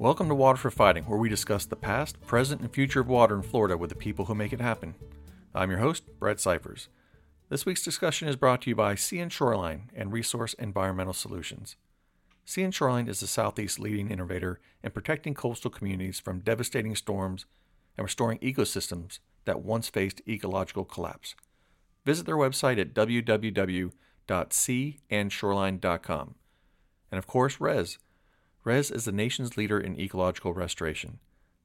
Welcome to Water for Fighting, where we discuss the past, present, and future of water in Florida with the people who make it happen. I'm your host, Brett Cyphers. This week's discussion is brought to you by Sea and Shoreline and Resource Environmental Solutions. Sea and Shoreline is the Southeast's leading innovator in protecting coastal communities from devastating storms and restoring ecosystems that once faced ecological collapse. Visit their website at www.seaandshoreline.com. And of course, RES. RES is the nation's leader in ecological restoration,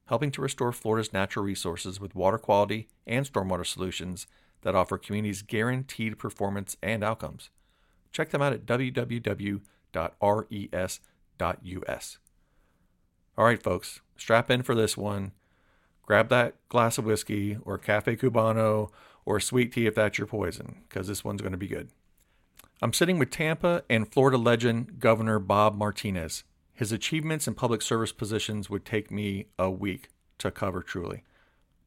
helping to restore Florida's natural resources with water quality and stormwater solutions that offer communities guaranteed performance and outcomes. Check them out at www.res.us. All right, folks, strap in for this one. Grab that glass of whiskey or cafe cubano or sweet tea if that's your poison, because this one's going to be good. I'm sitting with Tampa and Florida legend Governor Bob Martinez. His achievements in public service positions would take me a week to cover truly.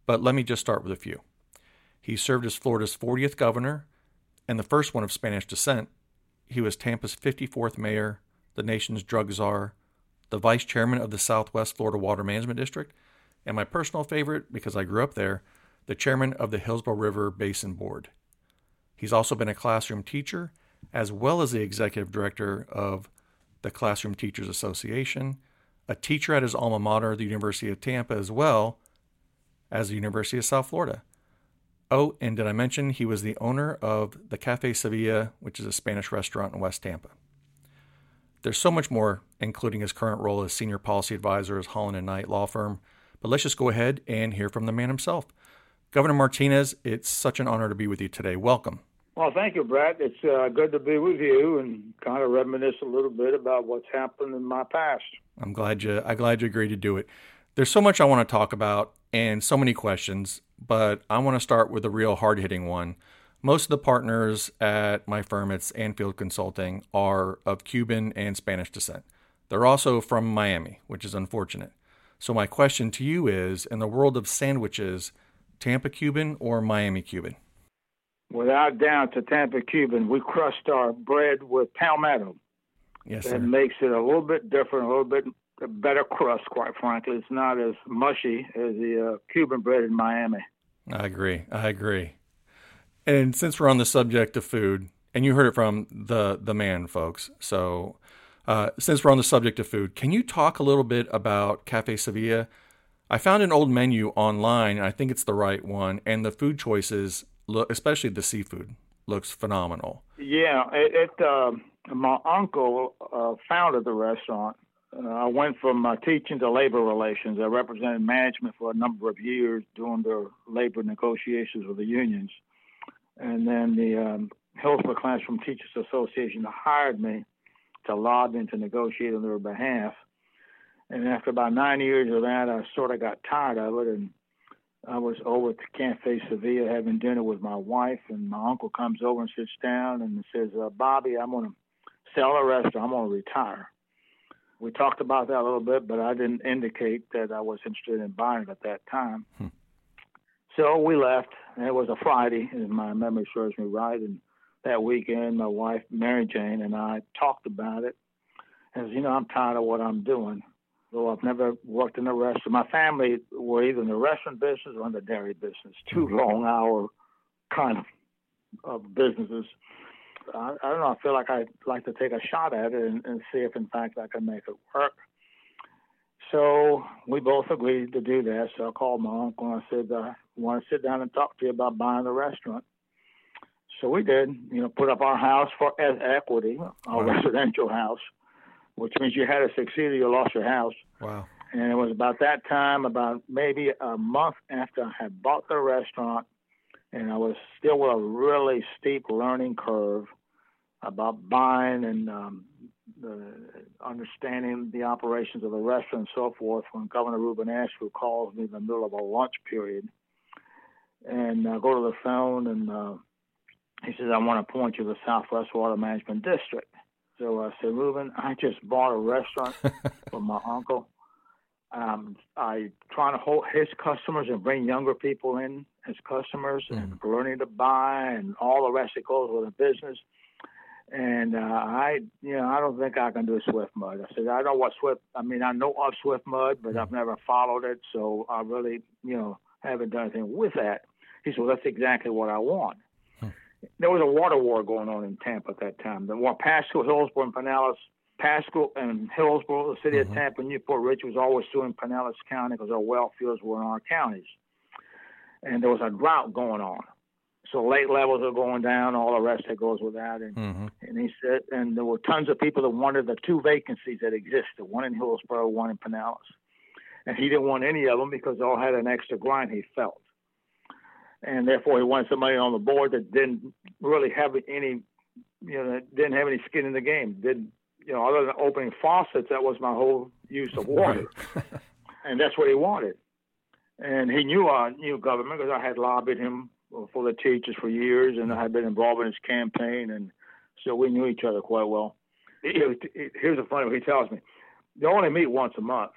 But let me just start with a few. He served as Florida's 40th governor and the first one of Spanish descent. He was Tampa's 54th mayor, the nation's drug czar, the vice chairman of the Southwest Florida Water Management District, and my personal favorite, because I grew up there, the chairman of the Hillsborough River Basin Board. He's also been a classroom teacher, as well as the executive director of the Classroom Teachers Association, a teacher at his alma mater, the University of Tampa, as well as the University of South Florida. Oh, and did I mention he was the owner of the Cafe Sevilla, which is a Spanish restaurant in West Tampa? There's so much more, including his current role as senior policy advisor at Holland and Knight law firm. But let's just go ahead and hear from the man himself. Governor Martinez, it's such an honor to be with you today. Welcome. Well, thank you, Brett. It's uh, good to be with you and kind of reminisce a little bit about what's happened in my past. I'm glad you. I'm glad you agreed to do it. There's so much I want to talk about and so many questions, but I want to start with a real hard hitting one. Most of the partners at my firm, it's Anfield Consulting, are of Cuban and Spanish descent. They're also from Miami, which is unfortunate. So, my question to you is in the world of sandwiches, Tampa Cuban or Miami Cuban? Without doubt, to Tampa Cuban, we crust our bread with palmetto. Yes, that sir. makes it a little bit different, a little bit better crust. Quite frankly, it's not as mushy as the uh, Cuban bread in Miami. I agree. I agree. And since we're on the subject of food, and you heard it from the the man, folks. So, uh, since we're on the subject of food, can you talk a little bit about Cafe Sevilla? I found an old menu online, and I think it's the right one. And the food choices look, especially the seafood, looks phenomenal. Yeah, it. it uh, my uncle uh, founded the restaurant. Uh, I went from uh, teaching to labor relations. I represented management for a number of years doing the labor negotiations with the unions, and then the um, Hillsborough Classroom Teachers Association hired me to lobby and to negotiate on their behalf. And after about nine years of that, I sort of got tired of it and I was over to Cafe Sevilla having dinner with my wife, and my uncle comes over and sits down and says, uh, "Bobby, I'm going to sell the restaurant. I'm going to retire." We talked about that a little bit, but I didn't indicate that I was interested in buying it at that time. Hmm. So we left. And it was a Friday, if my memory serves me right. And that weekend, my wife Mary Jane and I talked about it. As you know, I'm tired of what I'm doing though I've never worked in a restaurant. My family were either in the restaurant business or in the dairy business, two mm-hmm. long hour kind of, of businesses. I, I don't know. I feel like I'd like to take a shot at it and, and see if, in fact, I can make it work. So we both agreed to do that. So I called my uncle and I said, I want to sit down and talk to you about buying the restaurant. So we did, you know, put up our house for as equity, our wow. residential house which means you had to succeed or you lost your house. Wow. And it was about that time, about maybe a month after I had bought the restaurant, and I was still with a really steep learning curve about buying and um, the, understanding the operations of the restaurant and so forth when Governor Reubin Askew calls me in the middle of a lunch period. And I go to the phone and uh, he says, I want to appoint you to the Southwest Water Management District. So I said, Reubin, I just bought a restaurant for my uncle. Um, I trying to hold his customers and bring younger people in as customers mm. and learning to buy and all the rest that goes with a business. And uh, I, you know, I don't think I can do Swiftmud. I said, I don't know what Swift. I mean, I know of Swiftmud, but I've never followed it, so I really, you know, haven't done anything with that. He said, well, that's exactly what I want. There was a water war going on in Tampa at that time. The war Pasco, Hillsborough, and Pinellas. Pasco and Hillsborough, the city mm-hmm. of Tampa, New Port Richey was always suing Pinellas County because our well fields were in our counties. And there was a drought going on so lake levels are going down, all the rest that goes with that. And mm-hmm. and he said, and there were tons of people that wanted the two vacancies that existed, one in Hillsborough, one in Pinellas, and he didn't want any of them because they all had an extra grind. He felt, and therefore he wanted somebody on the board that didn't really have any, you know, didn't have any skin in the game. Didn't you know, other than opening faucets, that was my whole use of water, and that's what he wanted. And he knew I knew government because I had lobbied him for the teachers for years, and I had been involved in his campaign, and so we knew each other quite well. here's the funny one. He tells me they only meet once a month.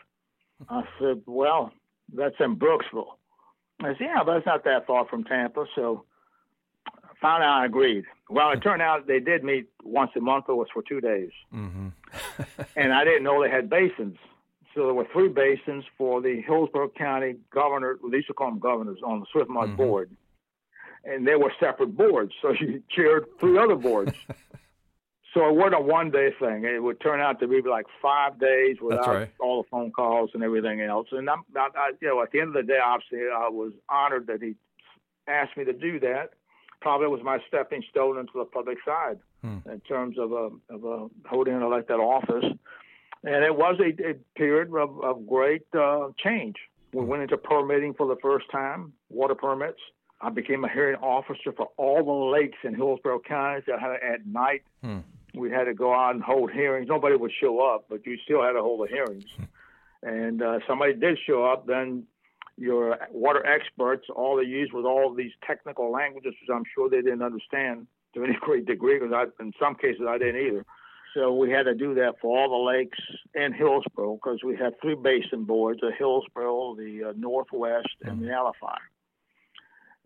I said, "Well, that's in Brooksville." I said, "Yeah, but it's not that far from Tampa." So I found out I agreed. Well, it turned out they did meet once a month. It was for two days, mm-hmm. and I didn't know they had basins. So there were three basins for the Hillsborough County governor. They used to call them governors on the Swiftmud mm-hmm. board and they were separate boards. So she chaired three other boards. So it wasn't a one day thing. It would turn out to be like five days without right. all the phone calls and everything else. And I'm, I, I, you know, at the end of the day, obviously, I was honored that he asked me to do that. Probably was my stepping stone into the public side hmm. in terms of a, of a holding an elected office. And it was a, a period of, of great uh, change. We hmm. went into permitting for the first time, water permits. I became a hearing officer for all the lakes in Hillsborough County. I had at night, hmm. We had to go out and hold hearings. Nobody would show up, but you still had to hold the hearings. Hmm. and uh, somebody did show up, then your water experts, all they used was all these technical languages, which I'm sure they didn't understand to any great degree, because I, in some cases I didn't either. So we had to do that for all the lakes in Hillsborough because we had three basin boards: the Hillsborough, the uh, Northwest, and the Alafia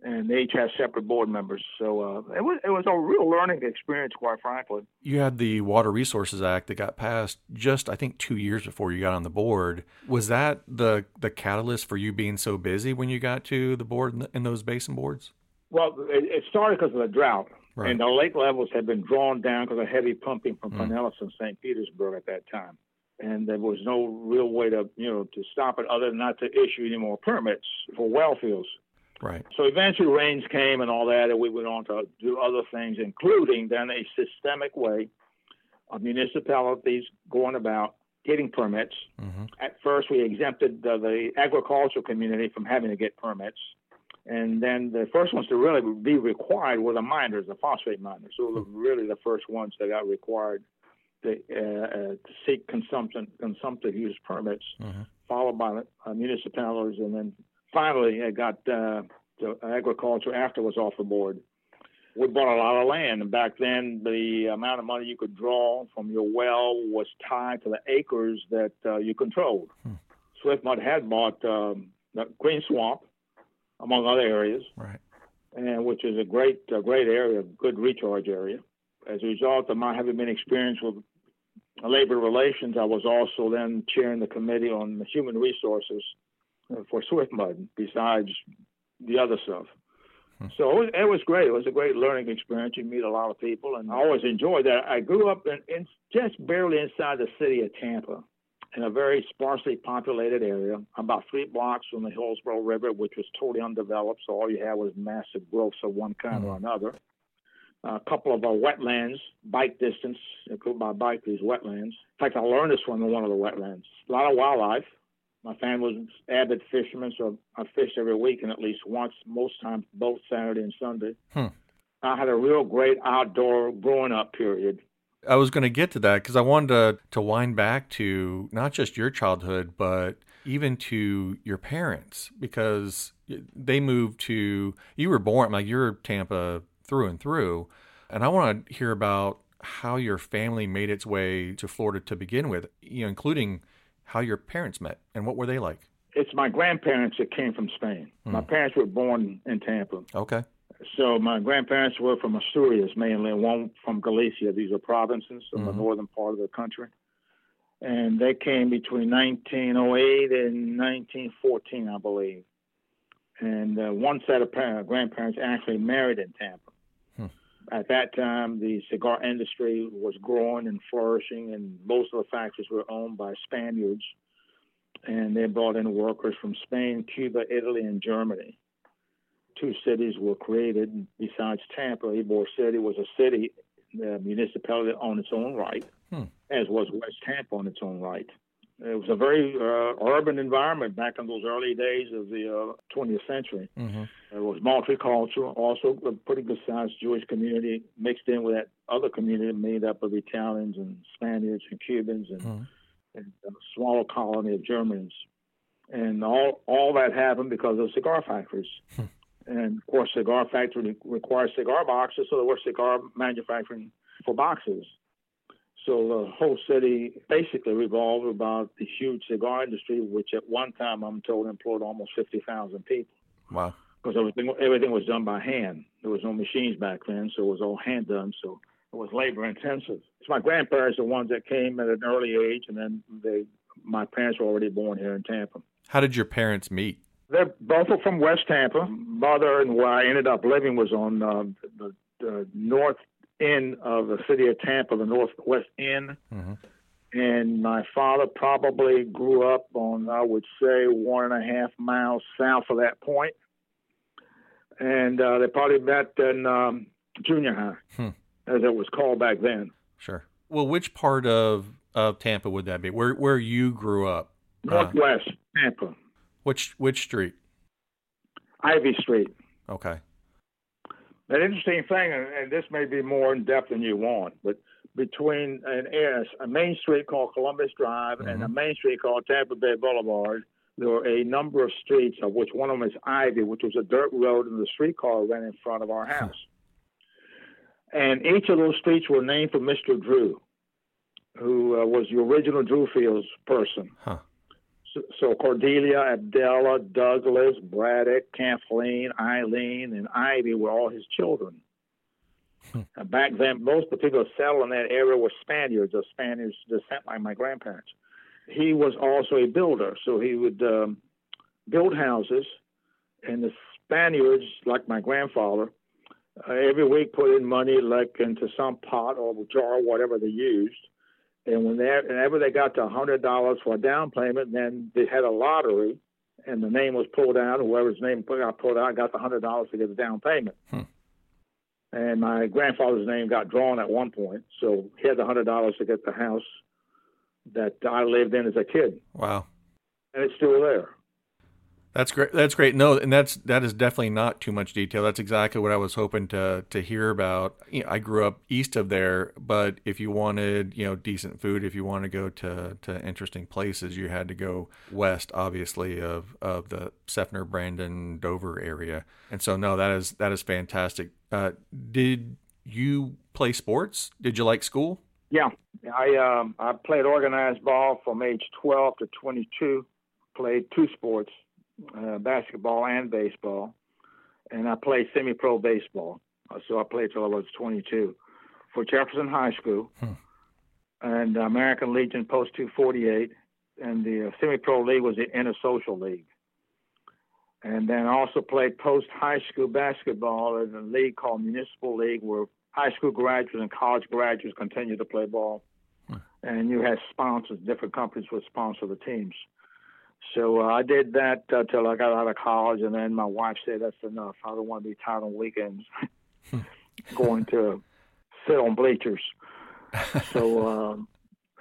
and they each have separate board members. So uh, it was it was a real learning experience, quite frankly. You had the Water Resources Act that got passed just I think two years before you got on the board. Was that the the catalyst for you being so busy when you got to the board in, in those basin boards? Well, it, it started because of the drought. Right. And the lake levels had been drawn down because of heavy pumping from mm. Pinellas and St. Petersburg at that time. And there was no real way to, you know, to stop it other than not to issue any more permits for well fields. Right. So eventually rains came and all that, and we went on to do other things, including then a systemic way of municipalities going about getting permits. Mm-hmm. At first, we exempted uh, the agricultural community from having to get permits. And then the first ones to really be required were the miners, the phosphate miners. So were really the first ones that got required to, uh, uh, to seek consumption, consumptive use permits, mm-hmm. followed by uh, municipalities, and then finally I got uh, to agriculture after was off the board. We bought a lot of land, and back then the amount of money you could draw from your well was tied to the acres that uh, you controlled. Hmm. Swiftmud had bought um, the Green Swamp, among other areas, right. and which is a great, a great area, good recharge area. As a result of my having been experienced with labor relations, I was also then chairing the committee on human resources for Swiftmud besides the other stuff. Hmm. So it was, it was, great. It was a great learning experience. You meet a lot of people, and I always enjoyed that. I grew up in, in just barely inside the city of Tampa, in a very sparsely populated area, about three blocks from the Hillsborough River, which was totally undeveloped. So all you had was massive growths of one kind mm-hmm. or hmm. another. A couple of uh, wetlands, bike distance. Go by bike these wetlands. In fact, I learned to swim in one of the wetlands. A lot of wildlife my family was avid fishermen, so I fished every week and at least once, most times both Saturday and Sunday. Hmm. I had a real great outdoor growing up period. I was going to get to that because I wanted to, to wind back to not just your childhood, but even to your parents because they moved to, you were born, like you're Tampa through and through. And I want to hear about how your family made its way to Florida to begin with, you know, including how your parents met and what were they like? It's my grandparents that came from Spain. Hmm. My parents were born in Tampa. Okay. So my grandparents were from Asturias mainly, one from Galicia. These are provinces in the northern part of the country. And they came between 1908 and 1914, I believe. And uh, one set of parents, grandparents actually married in Tampa. At that time, the cigar industry was growing and flourishing, and most of the factories were owned by Spaniards. And they brought in workers from Spain, Cuba, Italy, and Germany two cities were created besides Tampa. Ybor City was a city, a municipality on its own right, Hmm. as was West Tampa on its own right. It was a very uh, urban environment back in those early days of the uh, 20th century. Mm-hmm. There was multicultural, also a pretty good sized Jewish community mixed in with that other community made up of Italians and Spaniards and Cubans and, Mhm. and a small colony of Germans. And all all that happened because of cigar factories. and of course, cigar factory requires cigar boxes, so there was cigar manufacturing for boxes. So the whole city basically revolved about the huge cigar industry, which at one time I'm told employed almost 50,000 people Wow. because everything everything was done by hand. There was no machines back then, so it was all hand done. So it was labor intensive. So my grandparents are the ones that came at an early age, and then they my parents were already born here in Tampa. How did your parents meet? They're both from West Tampa. Mother and where I ended up living was on uh, the, the north end of the city of Tampa, the northwest end. Mm-hmm. And my father probably grew up on, I would say, one and a half miles south of that point. And uh, they probably met in um, junior high, Hmm. as it was called back then. Sure. Well, which part of of Tampa would that be? Where where you grew up? Uh, Northwest Tampa, which which street? Ivy Street. Okay. An interesting thing, and, this may be more in depth than you want, but between an a main street called Columbus Drive and a main street called Tampa Bay Boulevard, there were a number of streets, of which one of them is Ivy, which was a dirt road, and the streetcar ran in front of our house. And each of those streets were named for Mr. Drew, who uh, was the original Drewfields person. Huh. So, so Cordelia, Abdella, Douglas, Braddock, Kathleen, Eileen, and Ivy were all his children. Uh, Back then, most of the people settled in that area were Spaniards, of Spanish descent, like my grandparents. He was also a builder, so he would um, build houses, and the Spaniards, like my grandfather, uh, every week put in money like into some pot or jar, whatever they used. And when they, whenever they got to a hundred dollars for a down payment, then they had a lottery, and the name was pulled out. Whoever's name got pulled out got the hundred dollars to get the down payment. Hmm. And my grandfather's name got drawn at one point, so he had the hundred dollars to get the house that I lived in as a kid, Wow. and it's still there. That's great. That's great. No, and that's that is definitely not too much detail. That's exactly what I was hoping to to hear about. You know, I grew up east of there, but if you wanted, you know, decent food, if you want to go to to interesting places, you had to go west, obviously, of of the Seffner, Brandon, Dover area. And so, no, that is that is fantastic. Uh, did you play sports? Did you like school? Yeah, I um, I played organized ball from age 12 to 22. Played two sports, uh, basketball and baseball, and I played semi-pro baseball. Uh, So I played till I was 22 for Jefferson High School Hmm. and American Legion Post 248, and the uh, semi-pro league was the Intersocial League. And then I also played post high school basketball in a league called Municipal League, where high school graduates and college graduates continue to play ball. And you had sponsors, different companies would sponsor the teams. So uh, I did that uh, till I got out of college, and then my wife said, "That's enough. I don't want to be tired on weekends going to sit on bleachers." so, um,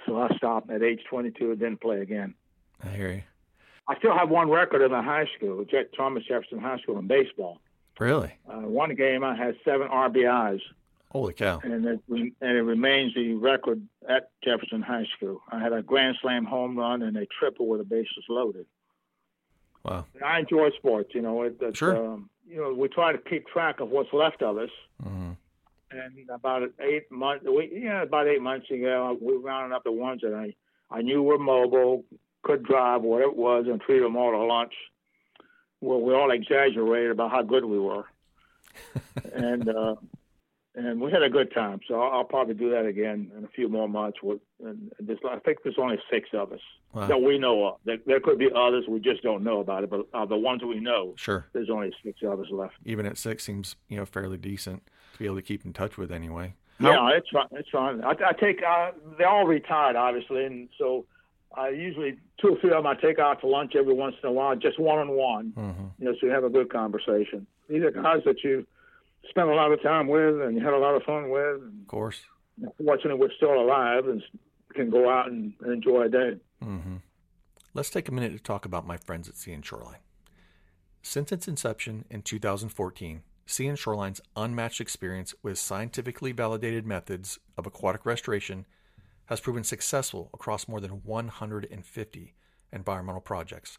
so I stopped at age 22 and didn't play again. I hear you. I still have one record in the high school, Jack Thomas Jefferson High School in baseball. Really? Uh, one game I had seven RBIs, Holy cow! and it and it remains the record at Jefferson High School. I had a grand slam home run and a triple with the bases loaded. Wow. I enjoy sports. You know, it, it, Sure. Um, you know, we try to keep track of what's left of us. hmm And about eight months, we, yeah, about eight months ago, we rounded up the ones that I I knew were mobile, could drive, whatever it was, and treated them all to lunch. Well, we all exaggerated about how good we were. and uh, and we had a good time. So I'll, I'll, probably do that again in a few more months. With and this, I think there's only six of us wow. that we know of. There, there, could be others we just don't know about it, but uh, the ones we know, sure, there's only six of us left. Even at six seems you know fairly decent to be able to keep in touch with anyway. How- yeah, it's fine. It's fine. I, I take uh, they're all retired, obviously, and so I usually two or three of them I take out to lunch every once in a while, just one on one. You know, so you have a good conversation. These are guys that you spent a lot of time with and had a lot of fun with. And, of course. Fortunately, we're still alive and can go out and, enjoy a day. Mm-hmm. Let's take a minute to talk about my friends at Sea and Shoreline. Since its inception in 2014, Sea and Shoreline's unmatched experience with scientifically validated methods of aquatic restoration has proven successful across more than 150 environmental projects.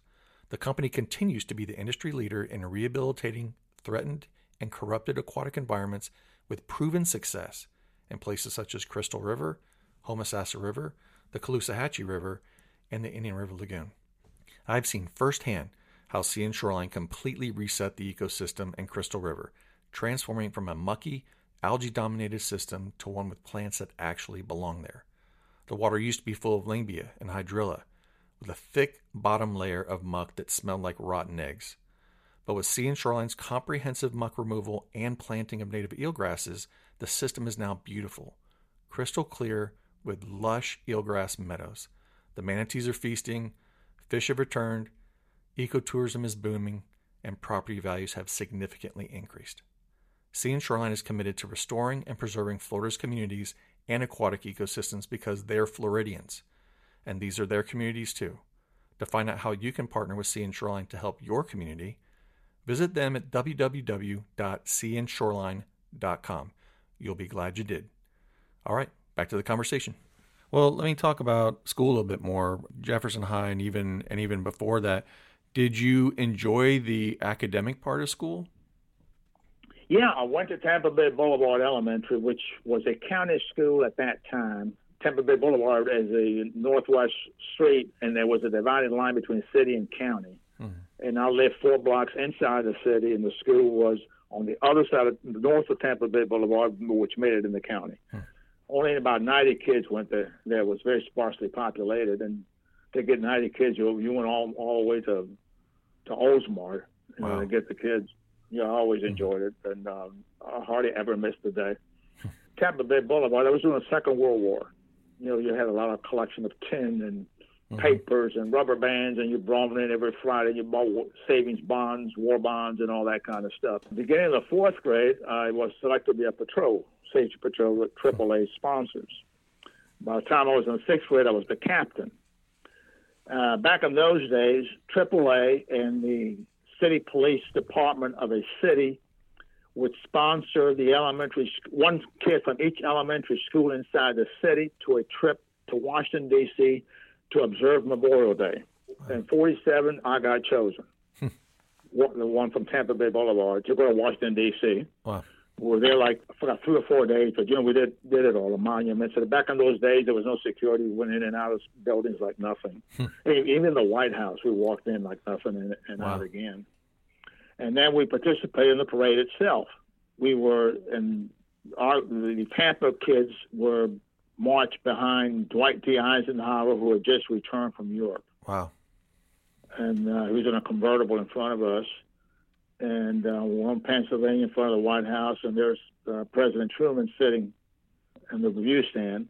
The company continues to be the industry leader in rehabilitating threatened and corrupted aquatic environments with proven success in places such as Crystal River, Homosassa River, the Caloosahatchee River, and the Indian River Lagoon. I've seen firsthand how Sea and Shoreline completely reset the ecosystem in Crystal River, transforming from a mucky, algae dominated system to one with plants that actually belong there. The water used to be full of lyngbya and hydrilla, with a thick bottom layer of muck that smelled like rotten eggs. But with Sea and Shoreline's comprehensive muck removal and planting of native eelgrasses, the system is now beautiful, crystal clear with lush eelgrass meadows. The manatees are feasting, fish have returned, ecotourism is booming, and property values have significantly increased. Sea and Shoreline is committed to restoring and preserving Florida's communities and aquatic ecosystems because they're Floridians, and these are their communities too. To find out how you can partner with Sea and Shoreline to help your community, Visit them at www.seaandshoreline.com. You'll be glad you did. All right, back to the conversation. Well, let me talk about school a little bit more. Jefferson High and even and even before that, did you enjoy the academic part of school? Yeah, I went to Tampa Bay Boulevard Elementary, which was a county school at that time. Tampa Bay Boulevard is a northwest street, and there was a divided line between city and county. Mm-hmm and I lived four blocks inside the city, and the school was on the other side of the north of Tampa Bay Boulevard, which made it in the county. Hmm. Only about 90 kids went there. There was very sparsely populated, and to get 90 kids, you you went all all the way to to Oldsmar wow. know, to get the kids. You know, I always hmm. enjoyed it, and um, I hardly ever missed a day. Tampa Bay Boulevard. I was during the Second World War. You know, you had a lot of collection of tin and mm-hmm. papers and rubber bands, and you brought them in every Friday. You bought savings bonds, war bonds, and all that kind of stuff. Beginning of the fourth grade, I was selected to be a patrol, safety patrol with AAA sponsors. By the time I was in the sixth grade, I was the captain. Uh, back in those days, AAA and the city police department of a city would sponsor the elementary one kid from each elementary school inside the city to a trip to Washington D.C to observe Memorial Day. In 47, I got chosen. Hmm. the one from Tampa Bay Boulevard to go to Washington, D.C. Wow. We were there like, I forgot, three or four days, but, you know, we did, did it all, the monuments. And back in those days, there was no security. We went in and out of buildings like nothing. Hmm. Even the White House, we walked in like nothing and, and wow. out again. And then we participated in the parade itself. We were, and our, the Tampa kids were marched behind Dwight D. Eisenhower, who had just returned from Europe. Wow. And uh, he was in a convertible in front of us. And uh, we're in Pennsylvania in front of the White House, and there's uh, President Truman sitting in the review stand.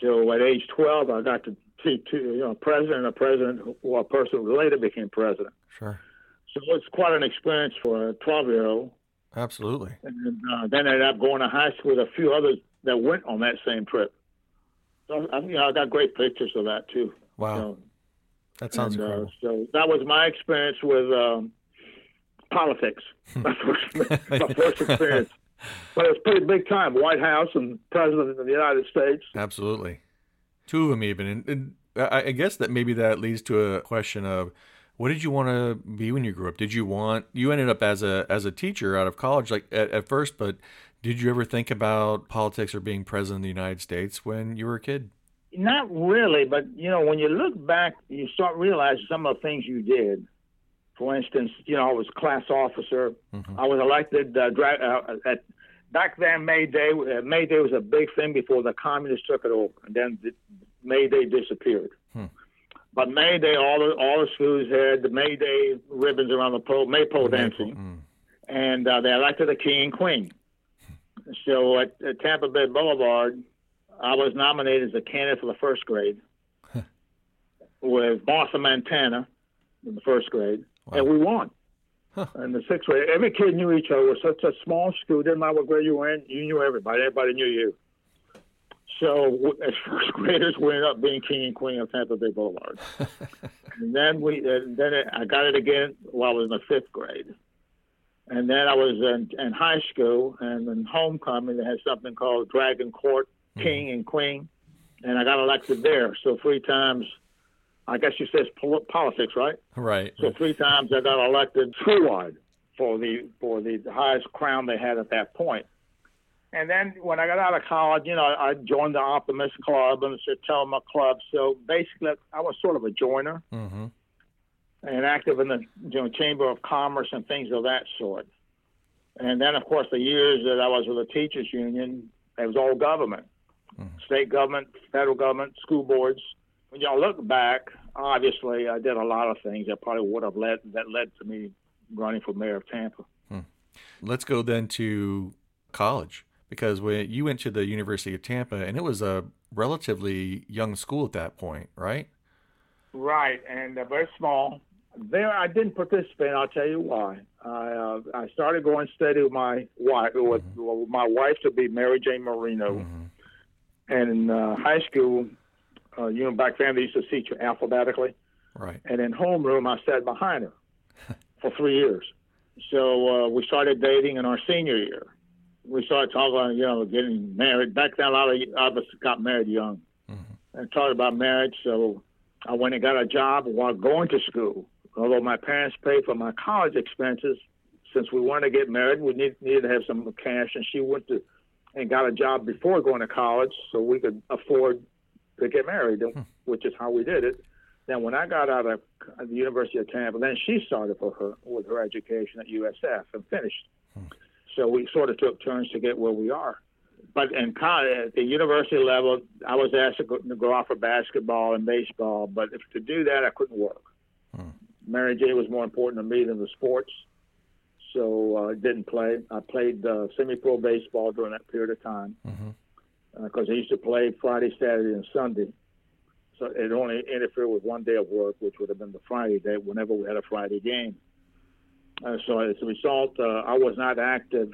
So at age 12, I got to see two, you know, president, a president, or a person who later became president. Sure. So it's quite an experience for a 12 year old. Absolutely. And uh, then I ended up going to high school with a few other that went on that same trip. So I, you know, I got great pictures of that too. Wow, that sounds and, Uh, so that was my experience with um, politics. my first, my first experience. But it was pretty big time. White House and President of the United States. Absolutely, two of them even. And, and I guess that maybe that leads to a question of what did you want to be when you grew up? Did you want you ended up as a as a teacher out of college like at, at first, but did you ever think about politics or being president of the United States when you were a kid? Not really, but you know, when you look back, you start realizing some of the things you did. For instance, you know, I was class officer. Mm-hmm. I was elected uh, dra- uh, at back then. May Day, uh, May Day was a big thing before the communists took it over, and then the, May Day disappeared. Hmm. But May Day, all the all the schools had the May Day ribbons around the pole, maypole dancing, mm. and uh, they elected a king and queen. So at, at Tampa Bay Boulevard, I was nominated as a candidate for the first grade with Boston, Montana, in the first grade, wow. and we won. Huh. In the sixth grade, every kid knew each other. It was such a small school. Didn't matter what grade you were in, you knew everybody. Everybody knew you. So as first graders, we ended up being king and queen of Tampa Bay Boulevard. and then we, uh, then it, I got it again while I was in the fifth grade. And then I was in, in high school, and in homecoming, they had something called Dragon Court, mm-hmm. King and Queen, and I got elected there. So three times, I guess you says politics, right? Right. So three times I got elected schoolwide for the for the highest crown they had at that point. And then when I got out of college, you know, I joined the Optimist Club and the Telma Club. So basically, I was sort of a joiner mm-hmm. And active in the you know, Chamber of Commerce and things of that sort. And then, of course, the years that I was with the teachers union, it was all government, mm-hmm. state government, federal government, school boards. When y'all look back, obviously, I did a lot of things that probably would have led that led to me running for mayor of Tampa. Hmm. Let's go then to college because when you went to the University of Tampa, and it was a relatively young school at that point, right? Right, and uh, very small. There, I didn't participate. I'll tell you why. I uh, I started going steady with my wife, with, mm-hmm. with my wife to be Mary Jane Marino, mm-hmm. and in uh, high school, uh, you know, back then they used to teach you alphabetically. Right. And in homeroom, I sat behind her for three years. So uh, we started dating in our senior year we started talking, you know, getting married. Back then, a lot of us got married young mm-hmm. and talked about marriage. So I went and got a job while going to school. Although my parents paid for my college expenses, since we wanted to get married, we need, needed to have some cash, and she went to and got a job before going to college so we could afford to get married, hmm. which is how we did it. Then when I got out of the University of Tampa, then she started for her with her education at USF and finished. Hmm. So we sort of took turns to get where we are. But in college, at the university level, I was asked to go, to go off for basketball and baseball, but if to do that, I couldn't work. Mary J was more important to me than the sports, so I uh, didn't play. I played uh, semi-pro baseball during that period of time because mm-hmm. uh, I used to play Friday, Saturday, and Sunday. So it only interfered with one day of work, which would have been the Friday day, whenever we had a Friday game. Uh, so as a result, uh, I was not active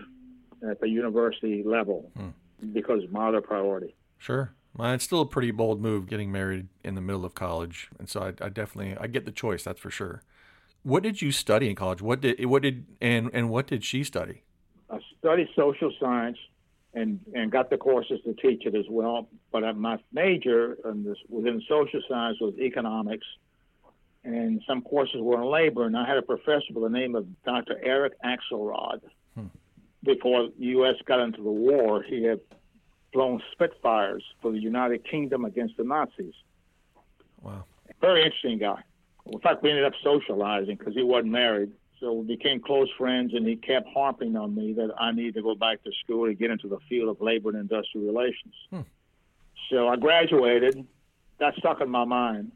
at the university level hmm. because of my other priority. Sure. Well, it's still a pretty bold move getting married in the middle of college, and so I, I, definitely I get the choice. That's for sure. What did you study in college? What did what did and and what did she study? I studied social science and and got the courses to teach it as well. But my major this, within social science was economics and some courses were in labor. And I had a professor by the name of Dr. Eric Axelrod. Hmm. Before the U.S. got into the war, he had flown Spitfires for the United Kingdom against the Nazis. Wow. Very interesting guy. In fact, we ended up socializing because he wasn't married. So we became close friends, and he kept harping on me that I need to go back to school to get into the field of labor and industrial relations. Hmm. So I graduated. That stuck in my mind.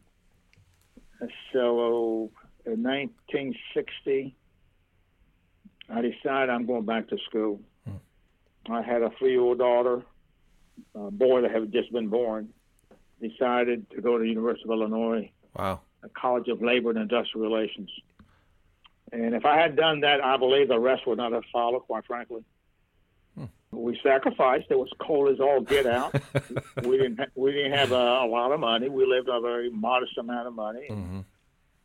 So in 1960, I decided I'm going back to school. Hmm. I had a three-year-old daughter, a boy that had just been born. Decided to go to the University of Illinois. Wow. A College of Labor and Industrial Relations. And if I had done that, I believe the rest would not have followed, quite frankly. Hmm. We sacrificed. It was cold as all get out. we didn't. Ha- we didn't have a, a, lot of money. We lived on a very modest amount of money, mm-hmm.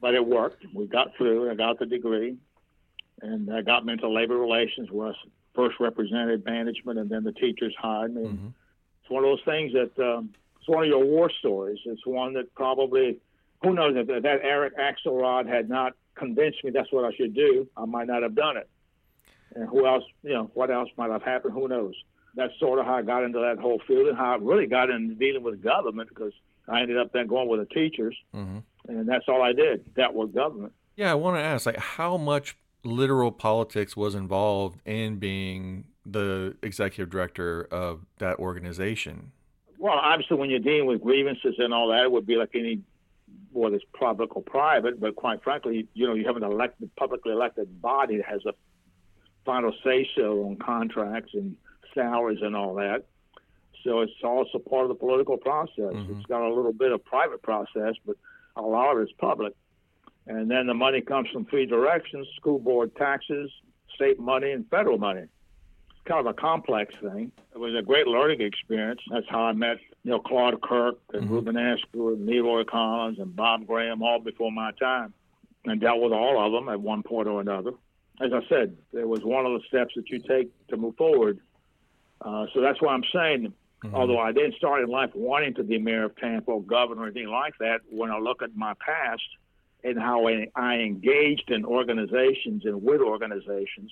but it worked. We got through. I got the degree, and I got me into labor relations, where I first represented management, and then the teachers hired me. Mm-hmm. It's one of those things that um, it's one of your war stories. It's one that probably who knows if that Eric Axelrod had not convinced me that's what I should do, I might not have done it. And who else, you know, what else might have happened? Who knows? That's sort of how I got into that whole field and how I really got into dealing with government because I ended up then going with the teachers, mm-hmm. and that's all I did. That was government. Yeah, I want to ask, like, how much literal politics was involved in being the executive director of that organization? Well, obviously, when you're dealing with grievances and all that, it would be like any, whether it's public or private. But quite frankly, you know, you have an elected, publicly elected body that has a final say so on contracts and salaries and all that. So it's also part of the political process. Mm-hmm. It's got a little bit of private process, but a lot of it's public. And then the money comes from three directions: school board taxes, state money, and federal money. Kind of a complex thing. It was a great learning experience. That's how I met, you know, Claude Kirk and mm-hmm. Reubin Askew and Leroy Collins and Bob Graham, all before my time, and dealt with all of them at one point or another. As I said, it was one of the steps that you take to move forward. Uh, so that's why I'm saying Mm-hmm. Although I didn't start in life wanting to be mayor of Tampa or governor or anything like that, when I look at my past and how I, engaged in organizations and with organizations,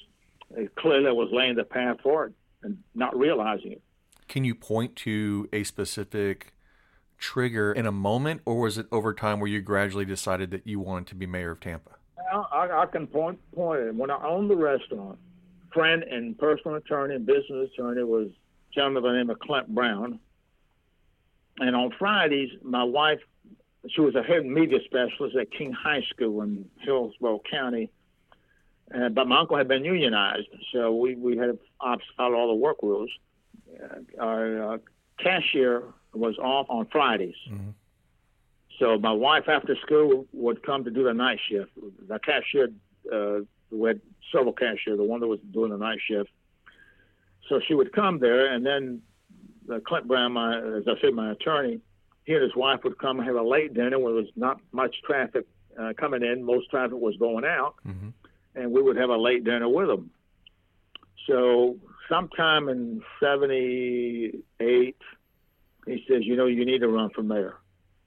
it clearly was laying the path for it and not realizing it. Can you point to a specific trigger in a moment, or was it over time where you gradually decided that you wanted to be mayor of Tampa? I, I can point point it. When I owned the restaurant, friend and personal attorney and business attorney was gentleman by the name of Clint Brown. And on Fridays, my wife, she was a head media specialist at King High School in Hillsborough County. Uh, but my uncle had been unionized, so we, we had to follow all the work rules. Uh, our uh, cashier was off on Fridays. Mm-hmm. So my wife, after school, would come to do the night shift. The cashier, uh, we had several cashiers. The one that was doing the night shift so she would come there, and then uh, Clint Brown, my, as I said, my attorney, he and his wife would come have a late dinner when there was not much traffic uh, coming in. Most traffic was going out, mm-hmm. And we would have a late dinner with them. So sometime in '78, he says, "You know, you need to run for mayor."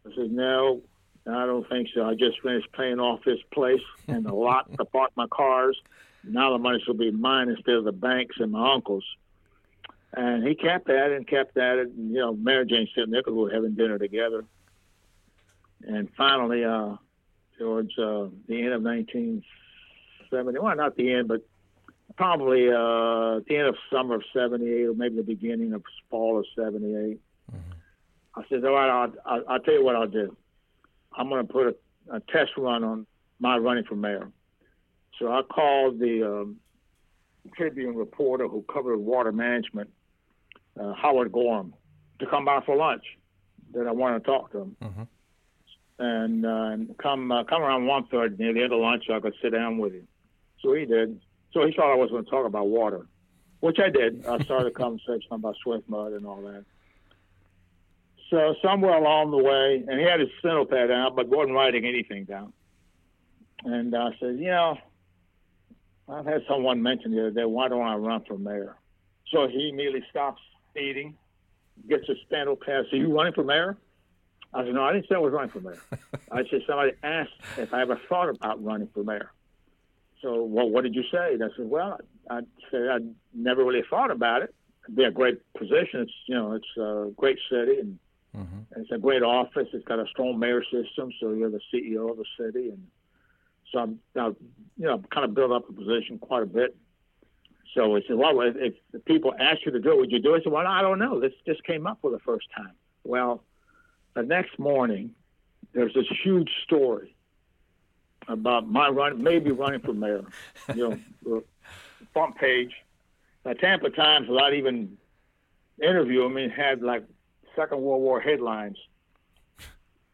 I said, "No, I don't think so. I just finished paying off this place and the lot to park my cars. Now the money will be mine instead of the banks and my uncle's." And he kept at it and kept at it. And, you know, Mary Jane sitting there because we were having dinner together. And finally, uh, towards uh, the end of 1970, well, not the end, but probably uh, the end of summer of 78 or maybe the beginning of fall of 78. Mm-hmm. I said, all right, I'll, I'll, I'll tell you what I'll do. I'm going to put a, a test run on my running for mayor. So I called the um, Tribune reporter who covered water management uh, Howard Gorham to come by for lunch. That I want to talk to him. Mm-hmm. And, uh, and come uh, come around one third near the end of lunch, so I could sit down with him. So he did. So he thought I was going to talk about water, which I did. I started a conversation about Swiftmud and all that. So somewhere along the way, and he had his pad out, but wasn't writing anything down. And I said, you know, I've had someone mention the other day, why don't I run for mayor? So he immediately stops eating, gets a steno pass. Are you running for mayor? I said, no, I didn't say I was running for mayor. I said, somebody asked if I ever thought about running for mayor. So, well, what did you say? And I said, well, I said I never really thought about it. It'd be a great position. It's, you know, it's a great city and mm-hmm. it's a great office. It's got a strong mayor system. So you're the CEO of the city. And so I'm, I, you know, kind of built up the position quite a bit. So I said, well, if, if people ask you to do it, would you do it? I said, well, I don't know. This just came up for the first time. Well, the next morning, there's this huge story about my run, maybe running for mayor. You know, front page. The Tampa Times, without even interviewing me, had like Second World War headlines.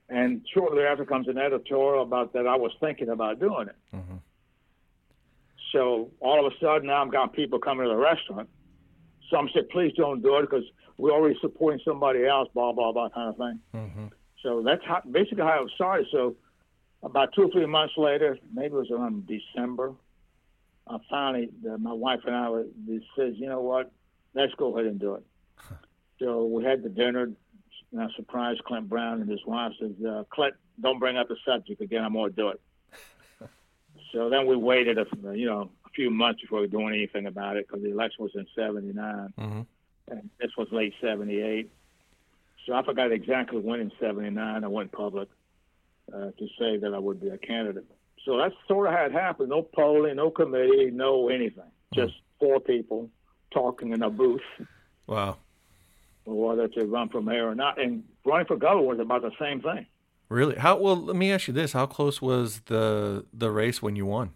And shortly after comes an editorial about that I was thinking about doing it. Mm-hmm. So all of a sudden now I've got people coming to the restaurant. Some said, please don't do it because we're already supporting somebody else, blah, blah, blah kind of thing. Mm-hmm. So that's how, basically how it started. So about two or three months later, maybe it was around December, I finally, uh, my wife and I, were, says, you know what, let's go ahead and do it. so we had the dinner, and I surprised Clint Brown and his wife. Says, uh, Clint, don't bring up the subject again. I'm going to do it. So then we waited, a, you know, a few months before we doing anything about it because the election was in '79, mm-hmm. and this was late '78. So I forgot exactly when in '79 I went public uh, to say that I would be a candidate. So that's sort of how it happened. No polling, no committee, no anything. Just four people talking in a booth. Wow. Whether to run for mayor or not. And running for governor was about the same thing. Really? How well? Let me ask you this: How close was the the race when you won?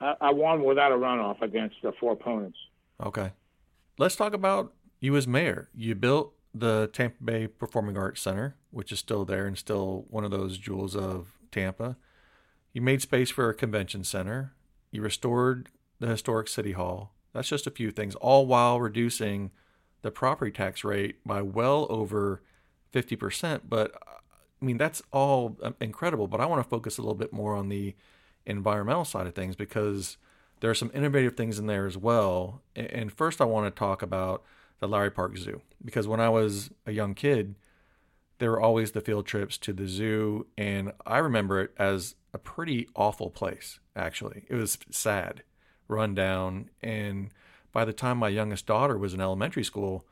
I, I won without a runoff against the four opponents. Okay, let's talk about you as mayor. You built the Tampa Bay Performing Arts Center, which is still there and still one of those jewels of Tampa. You made space for a convention center. You restored the historic city hall. That's just a few things, all while reducing the property tax rate by well over 50%. But I mean, that's all um, incredible, but I want to focus a little bit more on the environmental side of things because there are some innovative things in there as well. And first, I want to talk about the Lowry Park Zoo because when I was a young kid, there were always the field trips to the zoo, and I remember it as a pretty awful place, actually. It was sad, run down, and by the time my youngest daughter was in elementary school,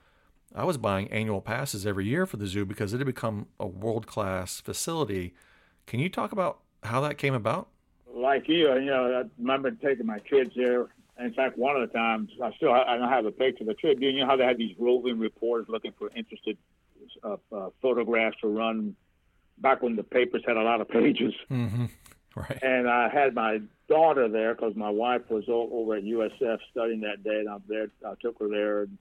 I was buying annual passes every year for the zoo because it had become a world class facility. Can you talk about how that came about? Like you, you know, I remember taking my kids there. In fact, one of the times, I still I don't have a picture of the trip. You know how they had these roving reporters looking for interested uh, uh, photographs to run back when the papers had a lot of pages. Mm-hmm. Right. And I had my daughter there because my wife was over at USF studying that day, and I'm there, I took her there. And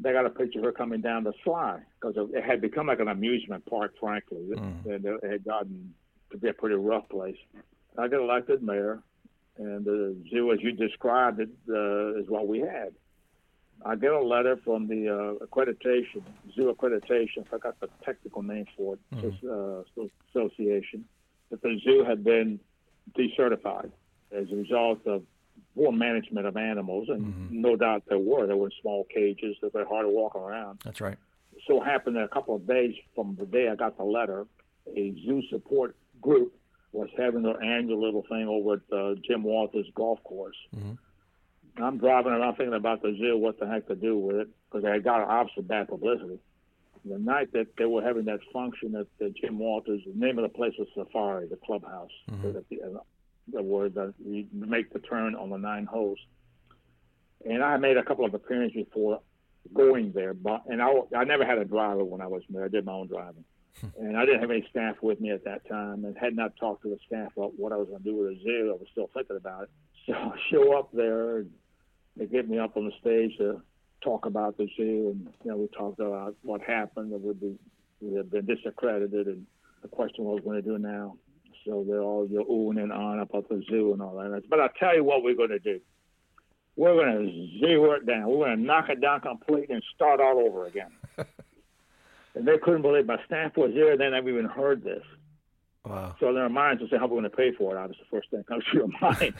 they got a picture of her coming down the slide because it had become like an amusement park, frankly. Mm. And it had gotten to be a pretty rough place. I got elected mayor, and the zoo, as you described it, uh, is what we had. I get a letter from the uh, accreditation, zoo accreditation. I forgot the technical name for it, mm. uh, association, that the zoo had been decertified as a result of poor management of animals, and mm-hmm. no doubt there were. There were small cages; that they're very hard to walk around. That's right. So it happened that a couple of days from the day I got the letter, a zoo support group was having their annual little thing over at uh, Jim Walters golf course. Mm-hmm. I'm driving around thinking about the zoo, what the heck to do with it, because I got obviously bad publicity. The night that they were having that function at the Jim Walters, the name of the place was Safari, the clubhouse. Mm-hmm. the, uh, where the, you make the turn on the nine holes. And I made a couple of appearances before going there, but and I, I never had a driver when I was there. I did my own driving, and I didn't have any staff with me at that time, and had not talked to the staff about what I was going to do with the zoo. I was still thinking about it. So I show up there, and they get me up on the stage to talk about the zoo, and you know we talked about what happened. That would be we had been discredited, and the question was, what was going to do now so they're all you're oohing and on about the zoo and all that. But I'll tell you what we're going to do. We're going to zero it down. We're going to knock it down completely and start all over again. And they couldn't believe my staff was there. They never even heard this. Wow. So their minds will say, how are we going to pay for it? Obviously, the first thing comes to your mind.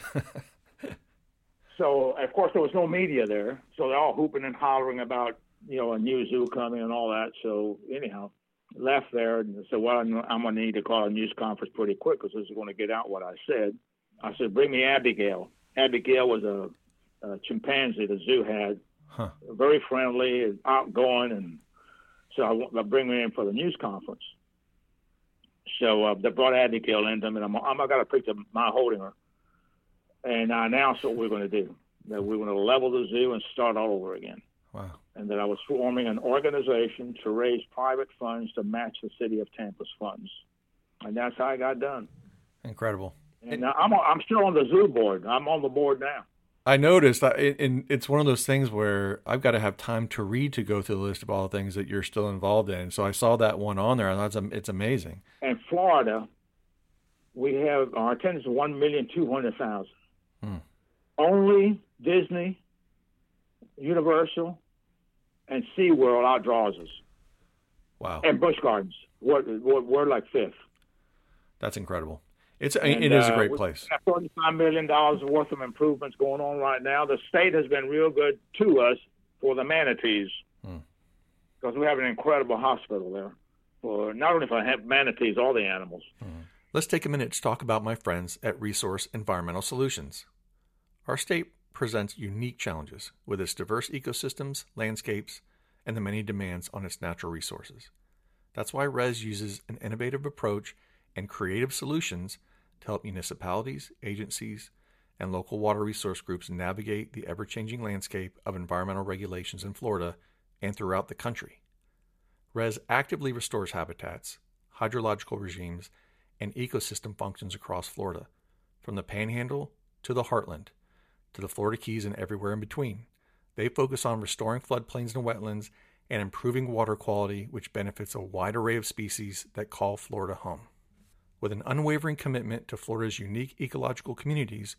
so, of course, there was no media there. So they're all hooping and hollering about, you know, a new zoo coming and all that. So, anyhow, left there and said, "Well, I'm, I'm going to need to call a news conference pretty quick because this is going to get out what I said." I said, "Bring me Abigail." Abigail was a, a chimpanzee the zoo had, huh. very friendly and outgoing, and so I, I bring her in for the news conference. So uh, they brought Abigail in them, and I'm, I'm I got a picture of my holding her, and I announced what we're going to do. That we're going to level the zoo and start all over again. Wow and that I was forming an organization to raise private funds to match the city of Tampa's funds. And that's how I got done. Incredible. And I'm, I'm still on the zoo board. I'm on the board now. I noticed, that, and it's one of those things where I've got to have time to read to go through the list of all the things that you're still involved in. So I saw that one on there, and that's it's amazing. In Florida, we have our attendance one million two hundred thousand. Hmm. Only Disney, Universal, and SeaWorld outdraws us. Wow. And Busch Gardens. We're, we're, we're like fifth. That's incredible. It's and, it is a great uh, place. Forty-five million dollars worth of improvements going on right now. The state has been real good to us for the manatees hmm. because we have an incredible hospital there for not only for manatees, all the animals. Hmm. Let's take a minute to talk about my friends at Resource Environmental Solutions. Our state presents unique challenges with its diverse ecosystems, landscapes, and the many demands on its natural resources. That's why RES uses an innovative approach and creative solutions to help municipalities, agencies, and local water resource groups navigate the ever changing landscape of environmental regulations in Florida and throughout the country. RES actively restores habitats, hydrological regimes, and ecosystem functions across Florida, from the panhandle to the heartland, to the Florida Keys and everywhere in between. They focus on restoring floodplains and wetlands and improving water quality, which benefits a wide array of species that call Florida home. With an unwavering commitment to Florida's unique ecological communities,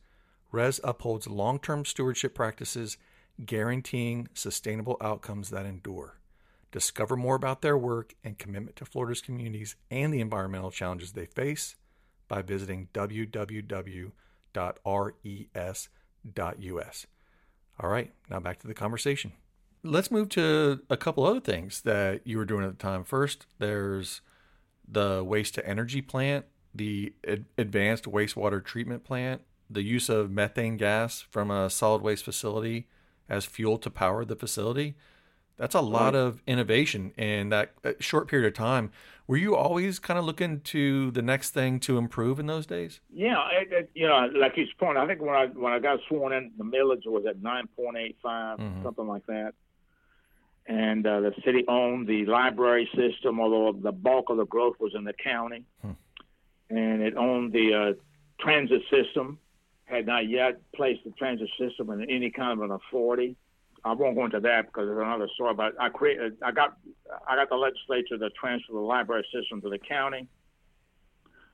RES upholds long term stewardship practices, guaranteeing sustainable outcomes that endure. Discover more about their work and commitment to Florida's communities and the environmental challenges they face by visiting www.res.us. All right, now back to the conversation. Let's move to a couple other things that you were doing at the time. First, there's the waste to energy plant, the ad- advanced wastewater treatment plant, the use of methane gas from a solid waste facility as fuel to power the facility. That's a lot right. of innovation in that short period of time. Were you always kind of looking to the next thing to improve in those days? Yeah, it, it, you know, like his point. I think when I when I got sworn in, the millage was at nine point eight five, mm-hmm. something like that. And uh, the city owned the library system, although the bulk of the growth was in the county. Hmm. And it owned the uh, transit system, had not yet placed the transit system in any kind of an authority. I won't go into that because it's another story. But I created, I got, I got the legislature to transfer the library system to the county,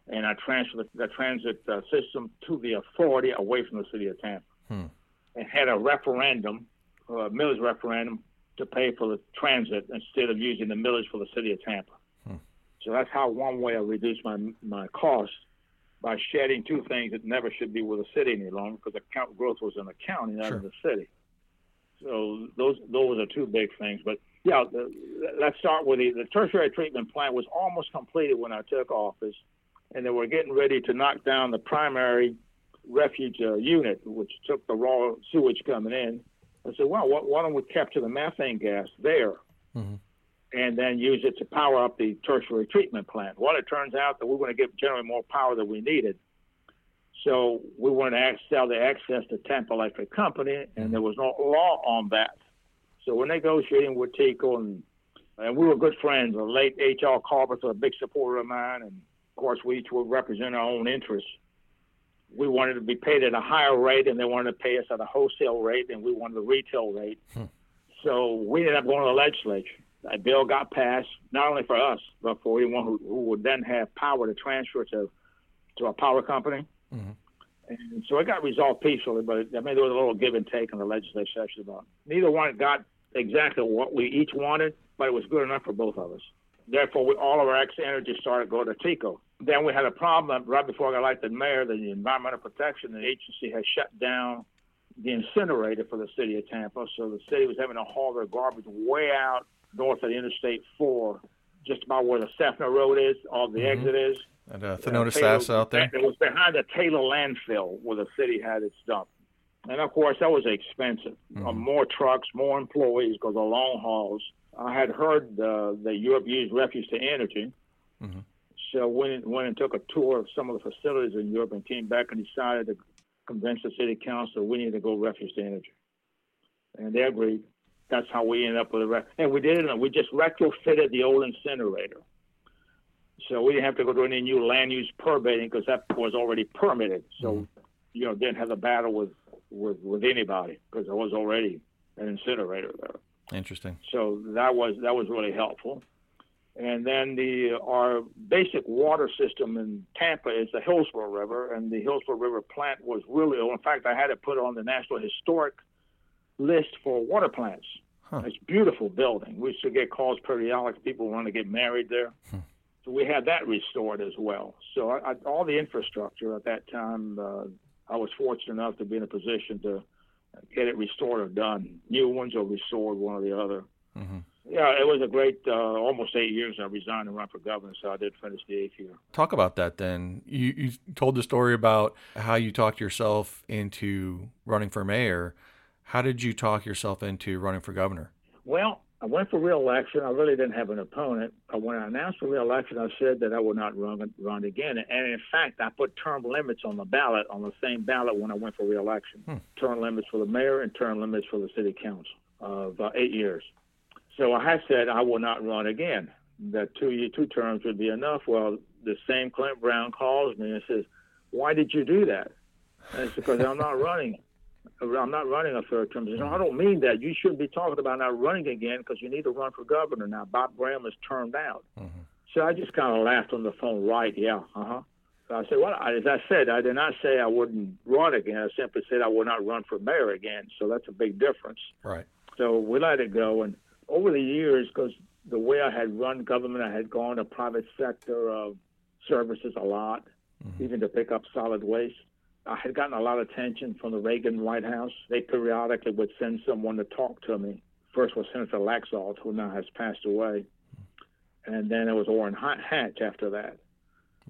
and I transferred the, the transit uh, system to the authority away from the city of Tampa, hmm. and had a referendum, a millage referendum, to pay for the transit instead of using the millage for the city of Tampa. So that's how one way I reduced my my costs by shedding two things that never should be with the city any longer because the count growth was in the county, not sure. in the city. So those those are two big things. But yeah, the, let's start with the, the tertiary treatment plant was almost completed when I took office, and they were getting ready to knock down the primary refuge uh, unit, which took the raw sewage coming in. I said, well, why don't we capture the methane gas there? Mm-hmm and then use it to power up the tertiary treatment plant. Well, it turns out that we want to get generally more power than we needed. So we wanted to sell the excess to Tampa Electric Company, and there was no law on that. So we're negotiating with TECO, and, and we were good friends. The late H.R. Carpenter, a big supporter of mine, and of course we each would represent our own interests. We wanted to be paid at a higher rate, and they wanted to pay us at a wholesale rate, and we wanted a retail rate. Hmm. So we ended up going to the legislature. A bill got passed, not only for us, but for anyone who, who would then have power to transfer to to a power company. Mm-hmm. And so it got resolved peacefully, but I mean there was a little give and take in the legislative session about neither one got exactly what we each wanted, but it was good enough for both of us. Therefore, we, all of our ex energy started going to TECO. Then we had a problem right before I got elected mayor. The Environmental Protection Agency had shut down the incinerator for the city of Tampa, so the city was having to haul their garbage way out north of the Interstate 4, just about where the Seffner Road is, or the mm-hmm. exit is. And uh, Thonotosassa out there? It was behind the Taylor landfill where the city had its dump. And of course, that was expensive. Mm-hmm. Uh, more trucks, more employees because of long hauls. I had heard uh, that Europe used refuse to energy. Mm-hmm. So went went and took a tour of some of the facilities in Europe and came back and decided to convince the city council we need to go refuse to energy. And they agreed. That's how we ended up with a and we did it. We just retrofitted the old incinerator, so we didn't have to go to any new land use permitting because that was already permitted. So mm-hmm. you know, didn't have a battle with with with anybody because there was already an incinerator there. Interesting. So that was that was really helpful. And then the our basic water system in Tampa is the Hillsborough River, and the Hillsborough River plant was really old. In fact, I had it put on the National Historic list for water plants. Huh. It's a beautiful building. We used to get calls periodically. People want to get married there. Hmm. So we had that restored as well. So I, I, all the infrastructure at that time, uh, I was fortunate enough to be in a position to get it restored or done. New ones or restored, one or the other. Mm-hmm. Yeah, it was a great, uh, almost eight years. I resigned and run for governor, so I did finish the eighth year. Talk about that then. You, you told the story about how you talked yourself into running for mayor. How did you talk yourself into running for governor? Well, I went for reelection. I really didn't have an opponent. But when I announced for reelection, I said that I would not run, run again. And in fact, I put term limits on the ballot, on the same ballot when I went for reelection. Hmm. Term limits for the mayor and term limits for the city council of uh, eight years. So I had said I will not run again. That two year, two terms would be enough. Well, the same Clint Brown calls me and says, "Why did you do that?" And it's because I'm not running. I'm not running a third term. I don't mean that. You shouldn't be talking about not running again because you need to run for governor now. Bob Graham is turned out. Mm-hmm. So I just kind of laughed on the phone. Right? Yeah. Uh huh. So I said, well, as I said, I did not say I wouldn't run again. I simply said I would not run for mayor again. So that's a big difference. Right. So we let it go. And over the years, because the way I had run government, I had gone to private sector uh, services a lot, mm-hmm. even to pick up solid waste. I had gotten a lot of attention from the Reagan White House. They periodically would send someone to talk to me. First was Senator Laxalt, who now has passed away, and then it was Orrin Hatch after that.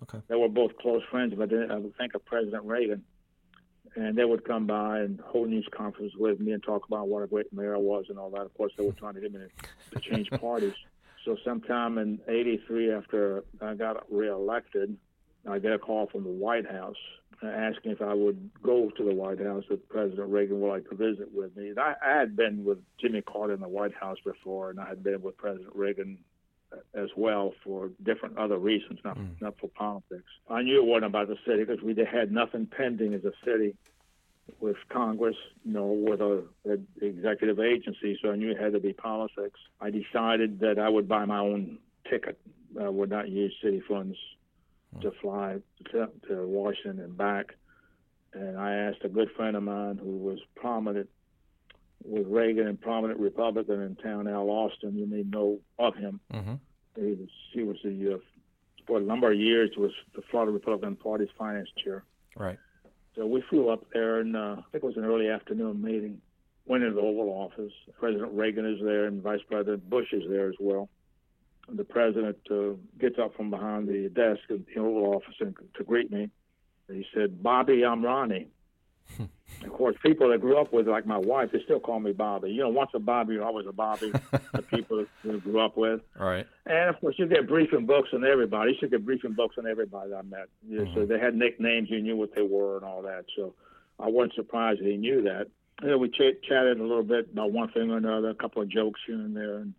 Okay. They were both close friends, but uh, I would think of President Reagan. And they would come by and hold news conferences with me and talk about what a great mayor I was and all that. Of course, they were trying to get me to, to change parties. So sometime in '83, after I got reelected, I get a call from the White House Uh, asking if I would go to the White House with President Reagan would like to visit with me. And I, I had been with Jimmy Carter in the White House before, and I had been with President Reagan uh, as well for different other reasons, not mm. not for politics. I knew it wasn't about the city because we had nothing pending as a city with Congress, you know, with a, a executive agency, so I knew it had to be politics. I decided that I would buy my own ticket. I would not use city funds to fly to, to Washington and back. And I asked a good friend of mine who was prominent with Reagan and prominent Republican in town, Al Austin. You may know of him. Mm-hmm. He was he was the uh, for a number of years was the Florida Republican Party's finance chair. Right. So we flew up there, and uh, I think it was an early afternoon meeting. Went into the Oval Office. President Reagan is there, and Vice President Bush is there as well the president uh, gets up from behind the desk in the Oval Office and, to greet me. He said, Bobby, I'm Ronnie. of course, people that grew up with, like my wife, they still call me Bobby. You know, once a Bobby, you're always a Bobby. the people that grew up with. Right. And of course, you get briefing books on everybody. You should get briefing books on everybody I met. mm-hmm. So they had nicknames. You knew what they were and all that. So I wasn't surprised that he knew that. And then we ch- chatted a little bit about one thing or another, a couple of jokes here and there. And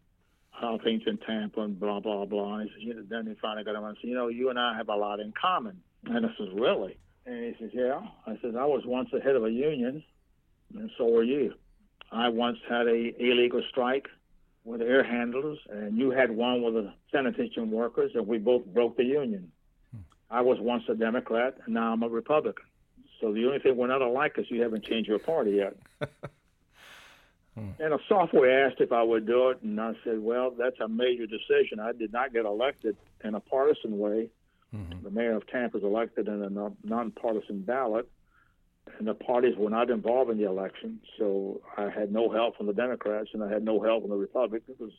in Tampa and blah blah blah. And he says, you know, then he finally got him and said, you know, you and I have a lot in common. And I says, really? And he says, yeah. I said, I was once the head of a union, and so were you. I once had a illegal strike with air handlers, and you had one with the sanitation workers, and we both broke the union. Hmm. I was once a Democrat, and now I'm a Republican. So the only thing we're not alike is you haven't changed your party yet. Hmm. And a software asked if I would do it, and I said, "Well, that's a major decision. I did not get elected in a partisan way. Mm-hmm. The mayor of Tampa is elected in a nonpartisan ballot, and the parties were not involved in the election. So I had no help from the Democrats, and I had no help from the Republicans. It was,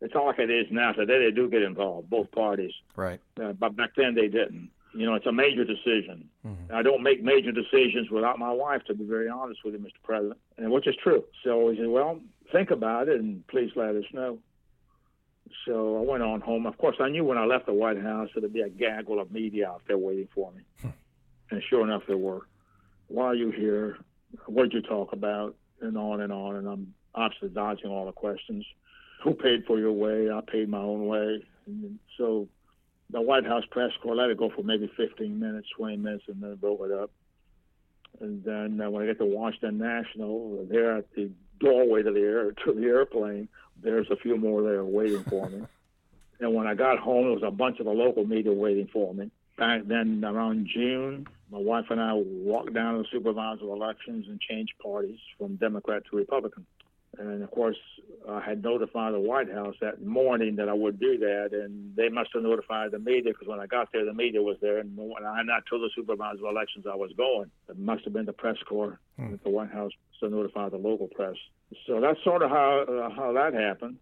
it's not like it is now. Today they do get involved, both parties. Right. Uh, but back then they didn't. You know, it's a major decision. Mm-hmm. I don't make major decisions without my wife, to be very honest with you, Mr. President, and which is true. So he said, well, think about it and please let us know. So I went on home. Of course, I knew when I left the White House that there'd be a gaggle of media out there waiting for me. Hmm. and sure enough, there were. Why are you here? What did you talk about? And on and on. And I'm obviously dodging all the questions. Who paid for your way? I paid my own way. And so the White House press corps let it go for maybe 15 minutes, 20 minutes, and then broke it up. And then uh, when I get to Washington National, there at the doorway to the air to the airplane, there's a few more there waiting for me. and when I got home, there was a bunch of the local media waiting for me. Back then, around June, my wife and I walked down to the supervisor of elections and changed parties from Democrat to Republican. And of course, I had notified the White House that morning that I would do that, and they must have notified the media because when I got there, the media was there, and when I had not told the supervisor of elections I was going. It must have been the press corps hmm. at the White House to notify the local press. So that's sort of how uh, how that happened.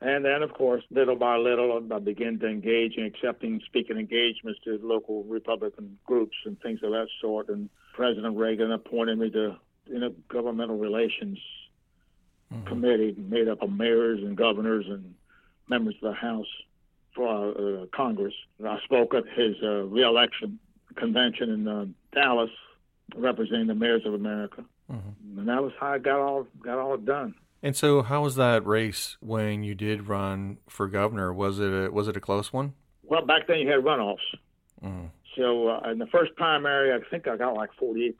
And then, of course, little by little, I began to engage in accepting speaking engagements to local Republican groups and things of that sort. And President Reagan appointed me to you know governmental relations mm-hmm. committee made up of mayors and governors and members of the House for uh, Congress. I spoke at his uh, reelection convention in uh, Dallas, representing the mayors of America, mm-hmm. and that was how I got all got all done. And so, how was that race when you did run for governor? Was it a, was it a close one? Well, back then you had runoffs. Mm-hmm. So uh, in the first primary, I think I got like 48%,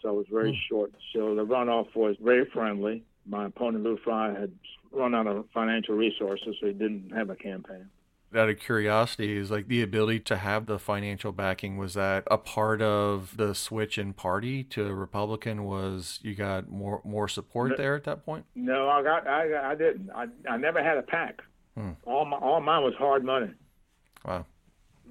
so it was very mm. short. So the runoff was very friendly. My opponent, Lou Frey, had run out of financial resources, so he didn't have a campaign. Out of curiosity is like the ability to have the financial backing was that a part of the switch in party to republican? Was you got more more support no, there at that point? No i got i i didn't. I i never had a pack. Hmm. all my all mine was hard money. Wow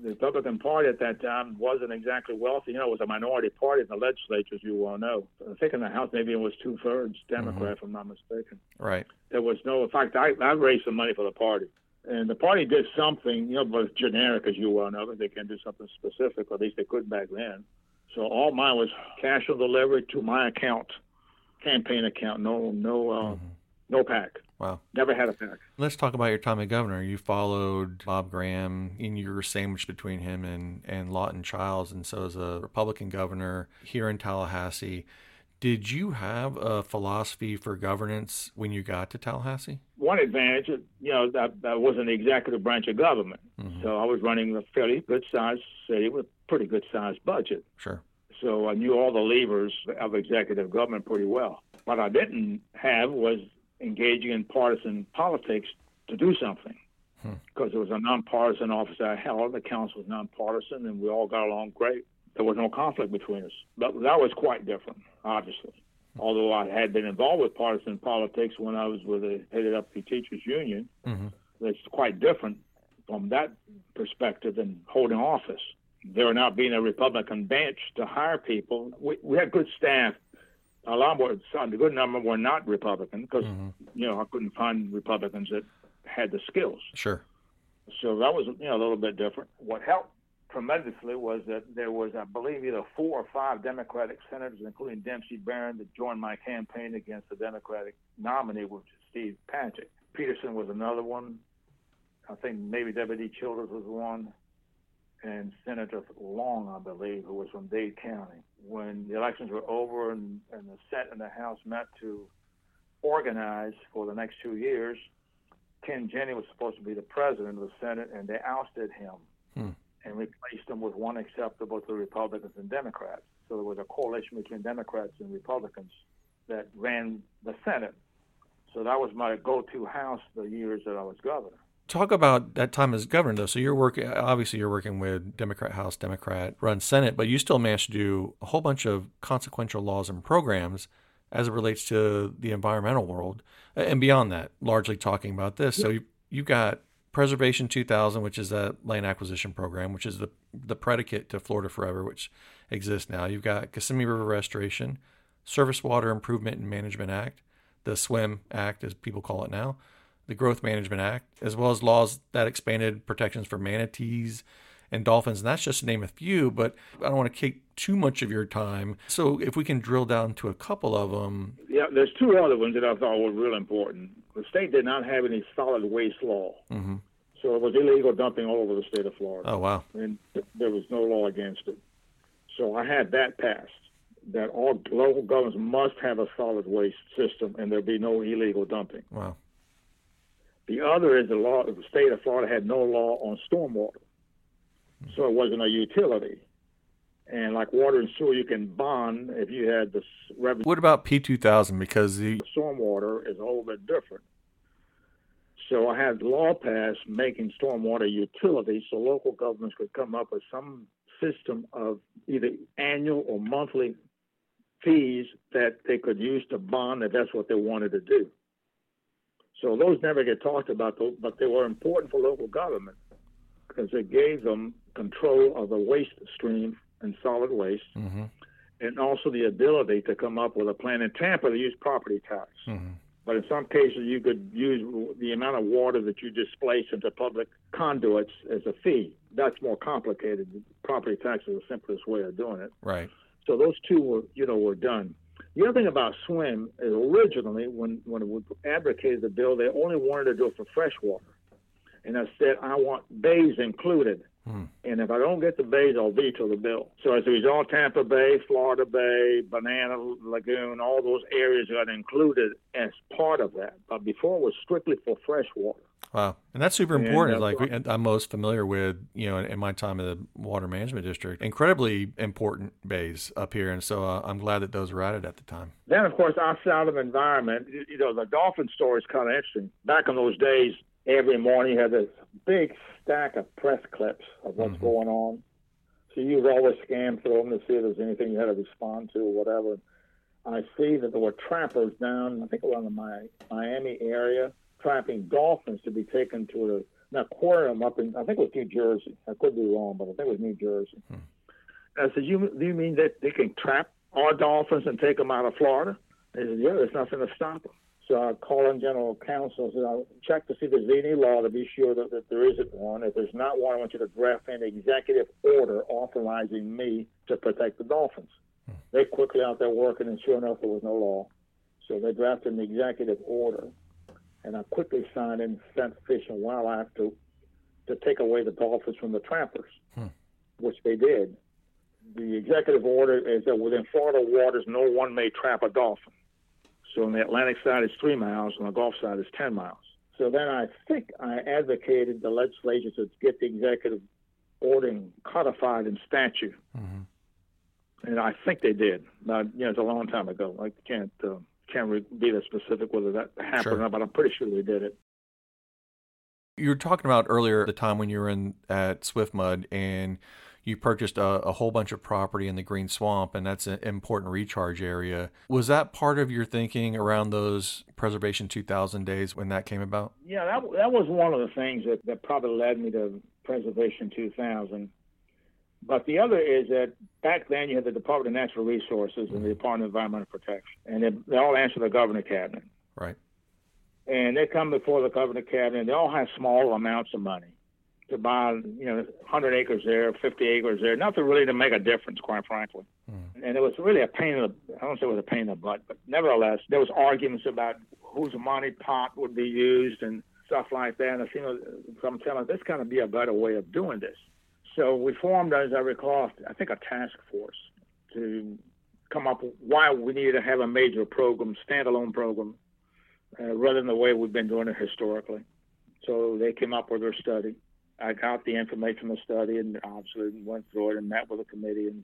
the Republican Party at that time wasn't exactly wealthy. You know, it was a minority party in the legislature, as you well know. I think in the House, maybe it was two thirds Democrat, mm-hmm. if I'm not mistaken. Right. There was no, in fact, I, I raised some money for the party and the party did something, you know, but generic as you well know. but They can do something specific, or at least they could back then. So all mine was cash on delivery to my account, campaign account. No, no, uh, mm-hmm. no pack. Wow. Never had a pack. Let's talk about your time as governor. You followed Bob Graham, and you were sandwiched between him and, and Lawton Chiles. And so, as a Republican governor here in Tallahassee, did you have a philosophy for governance when you got to Tallahassee? One advantage, you know, that, I was in the executive branch of government. Mm-hmm. So I was running a fairly good sized city with a pretty good sized budget. Sure. So I knew all the levers of executive government pretty well. What I didn't have was engaging in partisan politics to do something. Because hmm. it was a nonpartisan office I held, the council was nonpartisan, and we all got along great there was no conflict between us. But that was quite different, obviously. Although I had been involved with partisan politics when I was with the headed up the teachers union, mm-hmm. it's quite different from that perspective than holding office. There not being a Republican bench to hire people. We, we had good staff. A lot more, a good number were not Republican because mm-hmm. you know I couldn't find Republicans that had the skills. Sure. So that was you know a little bit different. What helped tremendously was that there was, I believe, either four or five Democratic senators, including Dempsey Barron, that joined my campaign against the Democratic nominee, which is Steve Pajcic. Peterson was another one. I think maybe W.D. Childers was one, and Senator Long, I believe, who was from Dade County. When the elections were over and, and the Senate and the House met to organize for the next two years, Ken Jenne was supposed to be the president of the Senate, and they ousted him. Hmm and replaced him with one acceptable to Republicans and Democrats. So there was a coalition between Democrats and Republicans that ran the Senate. So that was my go-to house the years that I was governor. Talk about that time as governor, though. So you're working, obviously, you're working with Democrat House, Democrat run Senate, but you still managed to do a whole bunch of consequential laws and programs as it relates to the environmental world and beyond that, largely talking about this. So you, you got Preservation 2000, which is that land acquisition program, which is the the predicate to Florida Forever, which exists now. You've got Kissimmee River Restoration, Surface Water Improvement and Management Act, the SWIM Act, as people call it now, the Growth Management Act, as well as laws that expanded protections for manatees and dolphins. And that's just to name a few, but I don't want to take too much of your time. So if we can drill down to a couple of them. Yeah, there's two other ones that I thought were real important the state did not have any solid waste law. Mm-hmm. So it was illegal dumping all over the state of Florida. Oh, wow. And there was no law against it. So I had that passed that all local governments must have a solid waste system and there be no illegal dumping. Wow. The other is the law, the state of Florida had no law on stormwater. So it wasn't a utility. And like water and sewer, you can bond if you had the revenue. What about P2000? Because the stormwater is a little bit different. So I had law passed making stormwater utilities so local governments could come up with some system of either annual or monthly fees that they could use to bond if that's what they wanted to do. So those never get talked about, but they were important for local government because it gave them control of the waste stream and solid waste, mm-hmm. and also the ability to come up with a plan. In Tampa, they use property tax. Mm-hmm. But in some cases, you could use the amount of water that you displace into public conduits as a fee. That's more complicated. Property tax is the simplest way of doing it. Right. So those two were, you know, were done. The other thing about swim is originally, when when we advocated the bill, they only wanted to do it for freshwater, and I said I want bays included. Hmm. And if I don't get the bays, I'll veto the bill. So as a result, Tampa Bay, Florida Bay, Banana Lagoon, all those areas got included as part of that. But before it was strictly for freshwater. Wow, and that's super important. like we, I'm most familiar with, you know, in, in, my time in the water management district, incredibly important bays up here, and so uh, I'm glad that those were added at the time. Then, of course, outside of environment, you know, the dolphin story is kind of interesting. Back in those days, every morning you had this big stack of press clips of what's mm-hmm. going on. So you would always scan through them to see if there's anything you had to respond to or whatever. I see that there were trappers down, I think around the Miami area trapping dolphins to be taken to an aquarium up in, I think it was New Jersey. I could be wrong, but I think it was New Jersey. Hmm. I said, you, do you mean that they can trap our dolphins and take them out of Florida? They said, yeah, there's nothing to stop them. So I called on general counsel and said, I'll check to see if there's any law to be sure that, that there isn't one. If there's not one, I want you to draft an executive order authorizing me to protect the dolphins. Hmm. They're quickly out there working, and sure enough, there was no law. So they drafted an executive order and I quickly signed and sent Fish and Wildlife to to take away the dolphins from the trappers, hmm. which they did. The executive order is that within Florida waters, no one may trap a dolphin. So on the Atlantic side, it's three miles, on the Gulf side is 10 miles. So then I think I advocated the legislature to get the executive order codified in statute. Mm-hmm. And I think they did. Now, you know, it's a long time ago. I can't. Uh, can't be that specific whether that happened sure. or not, but I'm pretty sure they did it. You were talking about earlier the time when you were in at Swiftmud and you purchased a, a, whole bunch of property in the Green Swamp, and that's an important recharge area. Was that part of your thinking around those Preservation 2000 days when that came about? Yeah, that, that was one of the things that, that probably led me to Preservation 2000. But the other is that back then you had the Department of Natural Resources and the Department of Environmental Protection, and they, they all answer the governor cabinet. Right. And they come before the governor cabinet. They all have small amounts of money to buy, you know, 100 acres there, 50 acres there, nothing really to make a difference, quite frankly. Mm. And it was really a pain in the, I don't say it was a pain in the butt, but nevertheless, there was arguments about whose money pot would be used and stuff like that. And I you know, I'm telling this kind of be a better way of doing this. So we formed, as I recall, I think a task force to come up with why we needed to have a major program, standalone program, uh, rather than the way we've been doing it historically. So they came up with their study. I got the information from the study and obviously went through it and met with the committee and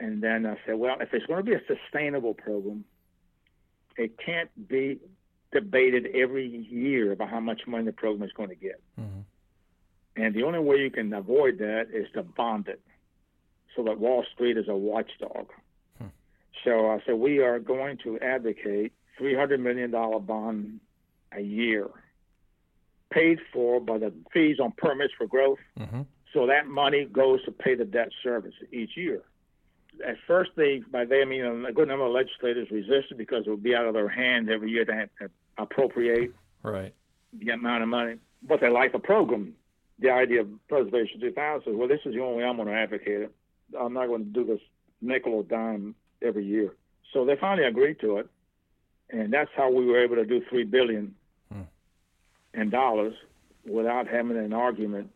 and then I said, well, if it's going to be a sustainable program, it can't be debated every year about how much money the program is going to get. Mm-hmm. And the only way you can avoid that is to bond it so that Wall Street is a watchdog. Hmm. So I said, we are going to advocate $300 million bond a year, paid for by the fees on permits for growth. Mm-hmm. So that money goes to pay the debt service each year. At first, they, by they I mean a good number of legislators resisted because it would be out of their hands every year to, have to appropriate right. the amount of money. But they like the program the idea of Preservation 2000 says, well, this is the only way I'm going to advocate it. I'm not going to do this nickel or dime every year. So they finally agreed to it, and that's how we were able to do three billion hmm. in dollars without having an argument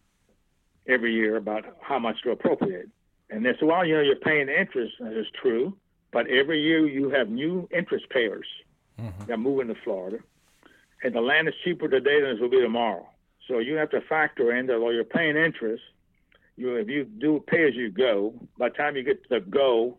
every year about how much to appropriate. And they said, well, you know, you're paying interest, that is true, but every year you have new interest payers mm-hmm. that move into Florida, and the land is cheaper today than it will be tomorrow. So you have to factor in that while you're paying interest, you if you do pay as you go, by the time you get to the go,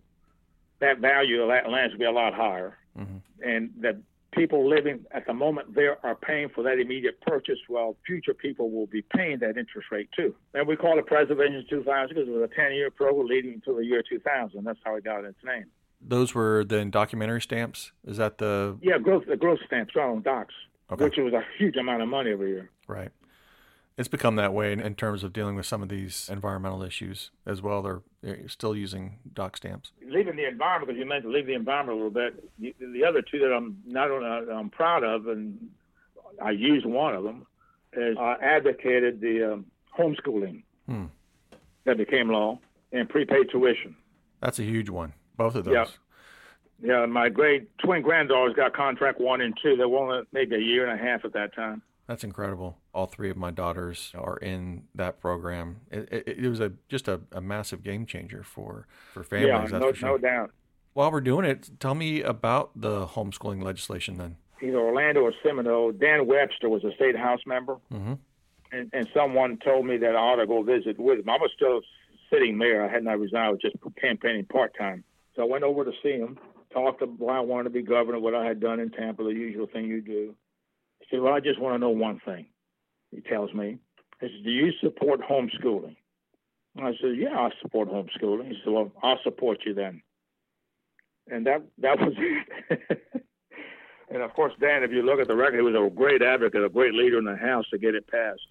that value of that land will be a lot higher. Mm-hmm. And that people living at the moment there are paying for that immediate purchase while future people will be paying that interest rate too. And we call it Preservation 2000 because it was a 10 year program leading to the year 2000. That's how it got its name. Those were then documentary stamps? Is that the. Yeah, growth, the growth stamps on docs, okay. which was a huge amount of money every year. Right it's become that way in, in, terms of dealing with some of these environmental issues as well. They're, they're still using doc stamps. Leaving the environment, because you mentioned leave the environment a little bit. The, the other two that I'm not only I'm proud of, and I used one of them, is I advocated the um, homeschooling hmm. that became law and prepaid tuition. That's a huge one. Both of those. Yeah. Yeah, my great twin granddaughters got contract one and two. They were only maybe a year and a half at that time. That's incredible. All three of my daughters are in that program. It, it, it was a just a, a, massive game changer for for families. Yeah, no, sure. no doubt. While we're doing it, tell me about the homeschooling legislation then. Either Orlando or Seminole, Dan Webster was a state house member, mm-hmm. and, and someone told me that I ought to go visit with him. I was still sitting mayor. I had not resigned. I was just campaigning part time. So I went over to see him, talked about why I wanted to be governor, what I had done in Tampa, the usual thing you do. He said, Well, I just want to know one thing. He tells me, He says, Do you support homeschooling? I said, Yeah, I support homeschooling. He said, Well, I'll support you then. And that that was it. and of course, Dan, if you look at the record, he was a great advocate, a great leader in the House to get it passed.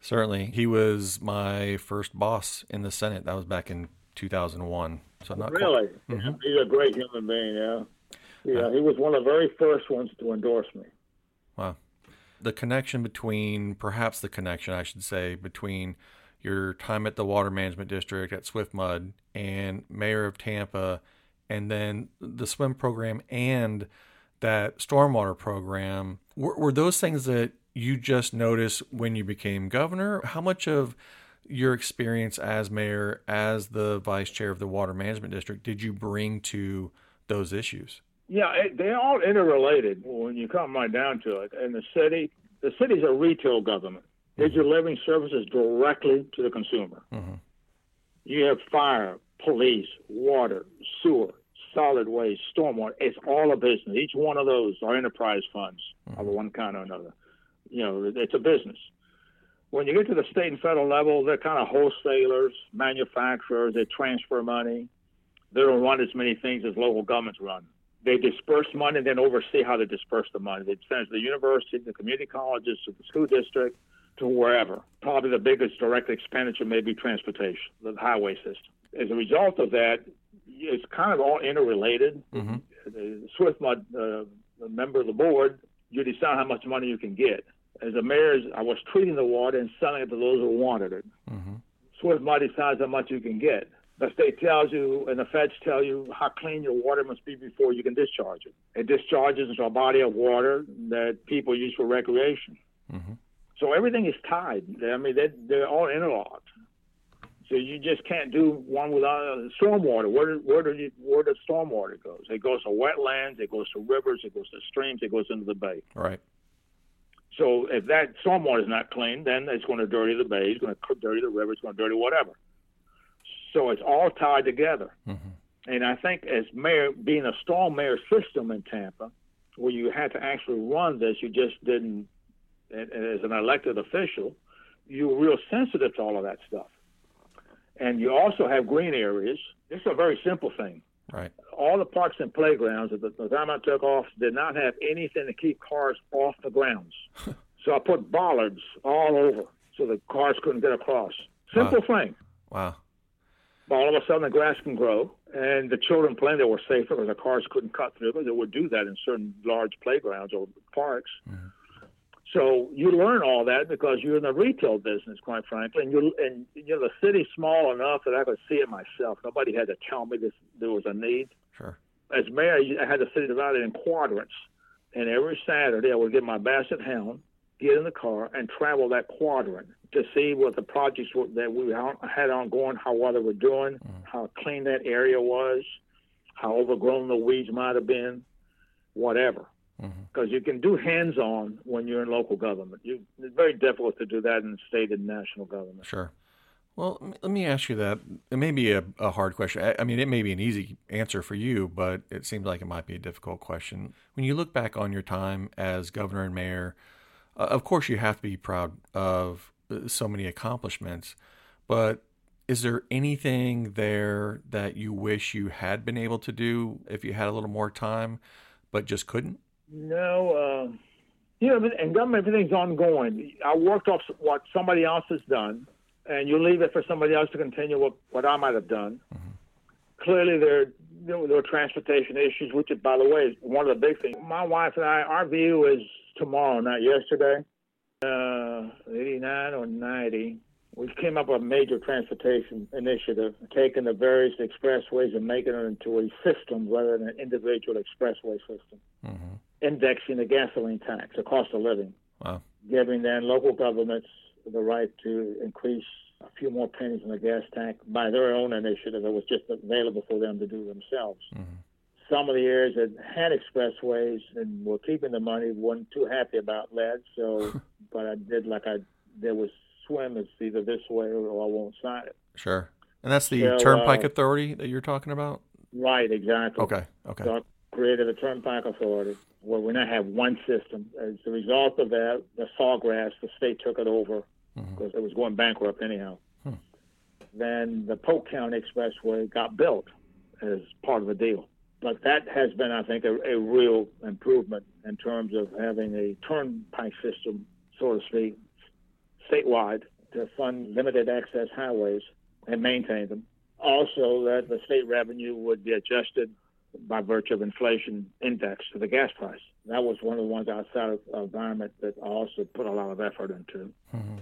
Certainly. He was my first boss in the Senate. That was back in 2001. So not really. Quite... Mm-hmm. He's a great human being, yeah. Yeah, uh, he was one of the very first ones to endorse me. Wow. The connection between, perhaps the connection, I should say, between your time at the Water Management District at Swiftmud and Mayor of Tampa, and then the swim program and that stormwater program, were, were those things that you just noticed when you became governor? How much of your experience as mayor, as the vice chair of the Water Management District, did you bring to those issues? Yeah, it, they're all interrelated when you come right down to it. And the city, the city's a retail government. They're mm-hmm. delivering services directly to the consumer. Mm-hmm. You have fire, police, water, sewer, solid waste, stormwater. It's all a business. Each one of those are enterprise funds mm-hmm. of one kind or another. You know, it's a business. When you get to the state and federal level, they're kind of wholesalers, manufacturers. They transfer money. They don't run as many things as local governments run they disperse money and then oversee how they disperse the money. They send it to the university, the community colleges, to the school district, to wherever. Probably the biggest direct expenditure may be transportation, the highway system. As a result of that, it's kind of all interrelated. Mm-hmm. The uh, member of the board, you decide how much money you can get. As a mayor, I was treating the water and selling it to those who wanted it. Mm-hmm. Swiftmud decides how much you can get the state tells you and the feds tell you how clean your water must be before you can discharge it. It discharges into a body of water that people use for recreation. Mm-hmm. So everything is tied. I mean, they're, they're all interlocked. So you just can't do one without uh, stormwater. Where where do you, where does stormwater goes? It goes to wetlands. It goes to rivers. It goes to streams. It goes into the bay. Right. So if that stormwater is not clean, then it's going to dirty the bay. It's going to dirty the river. It's going to dirty whatever. So it's all tied together. Mm-hmm. And I think as mayor, being a strong mayor system in Tampa, where you had to actually run this, you just didn't, as an elected official, you were real sensitive to all of that stuff. And you also have green areas. It's a very simple thing. Right. All the parks and playgrounds at the, the time I took off did not have anything to keep cars off the grounds. so I put bollards all over so the cars couldn't get across. Simple wow. thing. Wow all of a sudden the grass can grow, and the children playing there were safer because the cars couldn't cut through because they would do that in certain large playgrounds or parks. Mm-hmm. So you learn all that because you're in the retail business, quite frankly, and you and you know the city's small enough that I could see it myself. Nobody had to tell me this there was a need. Sure. As mayor, I had the city divided in quadrants, and every Saturday I would get my Basset Hound, get in the car, and travel that quadrant to see what the projects were, that we had ongoing, how well they were doing, mm-hmm. how clean that area was, how overgrown the weeds might have been, whatever. Because mm-hmm. you can do hands-on when you're in local government. You, it's very difficult to do that in state and national government. Sure. Well, let me ask you that. It may be a, a hard question. I mean, it may be an easy answer for you, but it seems like it might be a difficult question. When you look back on your time as governor and mayor, uh, of course, you have to be proud of so many accomplishments. But is there anything there that you wish you had been able to do if you had a little more time, but just couldn't? No. Uh, you know, in government, everything's ongoing. I worked off what somebody else has done, and you leave it for somebody else to continue what, what I might have done. Mm-hmm. Clearly, there, there were transportation issues, which, by the way, is one of the big things. My wife and I, our view is tomorrow, not yesterday uh, 89 or 90, we came up with a major transportation initiative, taking the various expressways and making it into a system rather than an individual expressway system. Mm-hmm. Indexing the gasoline tax, the cost of living, wow. giving then local governments the right to increase a few more pennies in the gas tank by their own initiative. It was just available for them to do themselves. Mm-hmm. Some of the areas that had expressways and were keeping the money weren't too happy about that. So, but I did like I there was swim. It's either this way or I won't sign it. Sure. And that's the so, Turnpike uh, Authority that you're talking about. Right. Exactly. Okay. Okay. So I created a Turnpike Authority where we now have one system. As a result of that, the Sawgrass, the state took it over mm-hmm. because it was going bankrupt anyhow. Hmm. Then the Polk County Expressway got built as part of the deal. But that has been, I think, a, a real improvement in terms of having a turnpike system, so to speak, statewide to fund limited access highways and maintain them. Also, that the state revenue would be adjusted by virtue of inflation index to the gas price. That was one of the ones outside of environment that I also put a lot of effort into. Mm-hmm.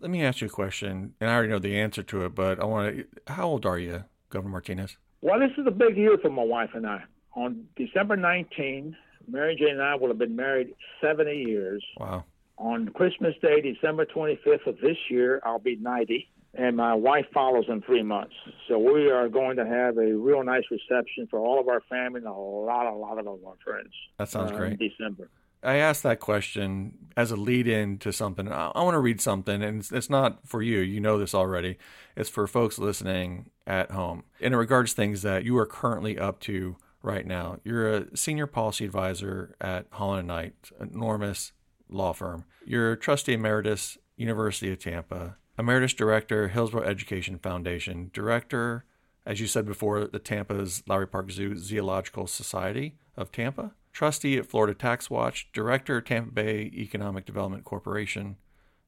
Let me ask you a question, and I already know the answer to it, but I want to. How old are you, Governor Martinez? Well, this is a big year for my wife and I. On December 19, Mary Jane and I will have been married 70 years. Wow. On Christmas Day, December 25th of this year, I'll be 90, and my wife follows in three months. So we are going to have a real nice reception for all of our family and a lot, a lot of our friends. That sounds uh, great. In December. I asked that question as a lead in to something. I, I want to read something, and it's, it's, not for you. You know this already. It's for folks listening at home. And it regards things that you are currently up to right now. You're a senior policy advisor at Holland and Knight, enormous law firm. You're trustee emeritus, University of Tampa, emeritus director, Hillsborough Education Foundation, director, as you said before, the Tampa's Lowry Park Zoo Zoological Society of Tampa, trustee at Florida Tax Watch, director, Tampa Bay Economic Development Corporation,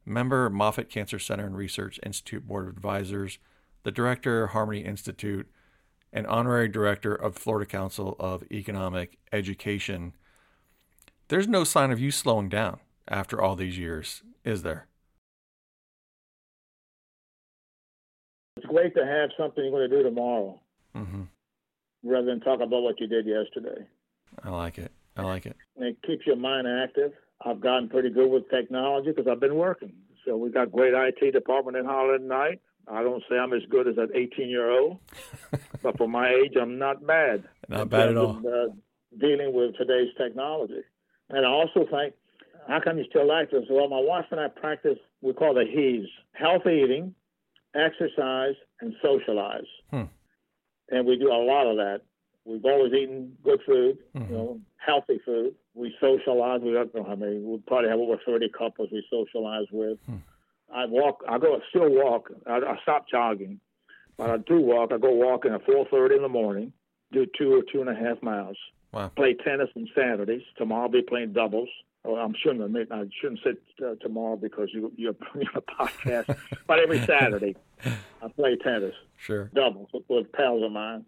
member, Moffitt Cancer Center and Research Institute Board of Advisors, the director, Harmony Institute, and honorary director of Florida Council of Economic Education. There's no sign of you slowing down after all these years, is there? It's great to have something you're going to do tomorrow mm-hmm. rather than talk about what you did yesterday. I like it. I like it. And it keeps your mind active. I've gotten pretty good with technology because I've been working. So we got great IT department in Holland Knight. I don't say I'm as good as an 18 year old, but for my age, I'm not bad. Not bad at all. Of, uh, dealing with today's technology. And I also think how come you still like this? Well, my wife and I practice, we call the HE's healthy eating, exercise, and socialize. Hmm. And we do a lot of that. We've always eaten good food, mm-hmm. you know, healthy food. We socialize. We don't know how many. We probably have over 30 couples we socialize with. Hmm. I walk. I go still walk. I, I stop jogging, but I do walk. I go walking at 4:30 in the morning. Do two or two and a half miles. Wow. Play tennis on Saturdays. Tomorrow I'll be playing doubles. Well, I'm shouldn't admit I shouldn't sit uh, tomorrow because you, you're putting a podcast. but every Saturday, I play tennis. Sure. Doubles with, with pals of mine.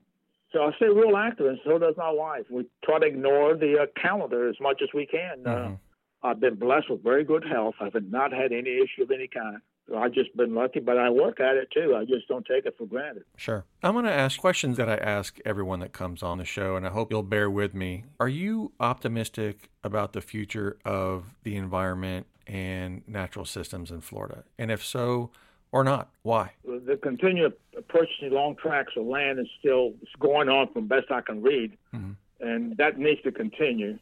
So I stay real active, and so does my wife. We try to ignore the uh, calendar as much as we can. Uh, mm-hmm. Uh, I've been blessed with very good health. I've not had any issue of any kind. I've just been lucky, but I work at it too. I just don't take it for granted. Sure. I'm going to ask questions that I ask everyone that comes on the show, and I hope you'll bear with me. Are you optimistic about the future of the environment and natural systems in Florida? And if so, or not? Why? The continued purchasing long tracts of land is still going on from best I can read, mm-hmm. and that needs to continue.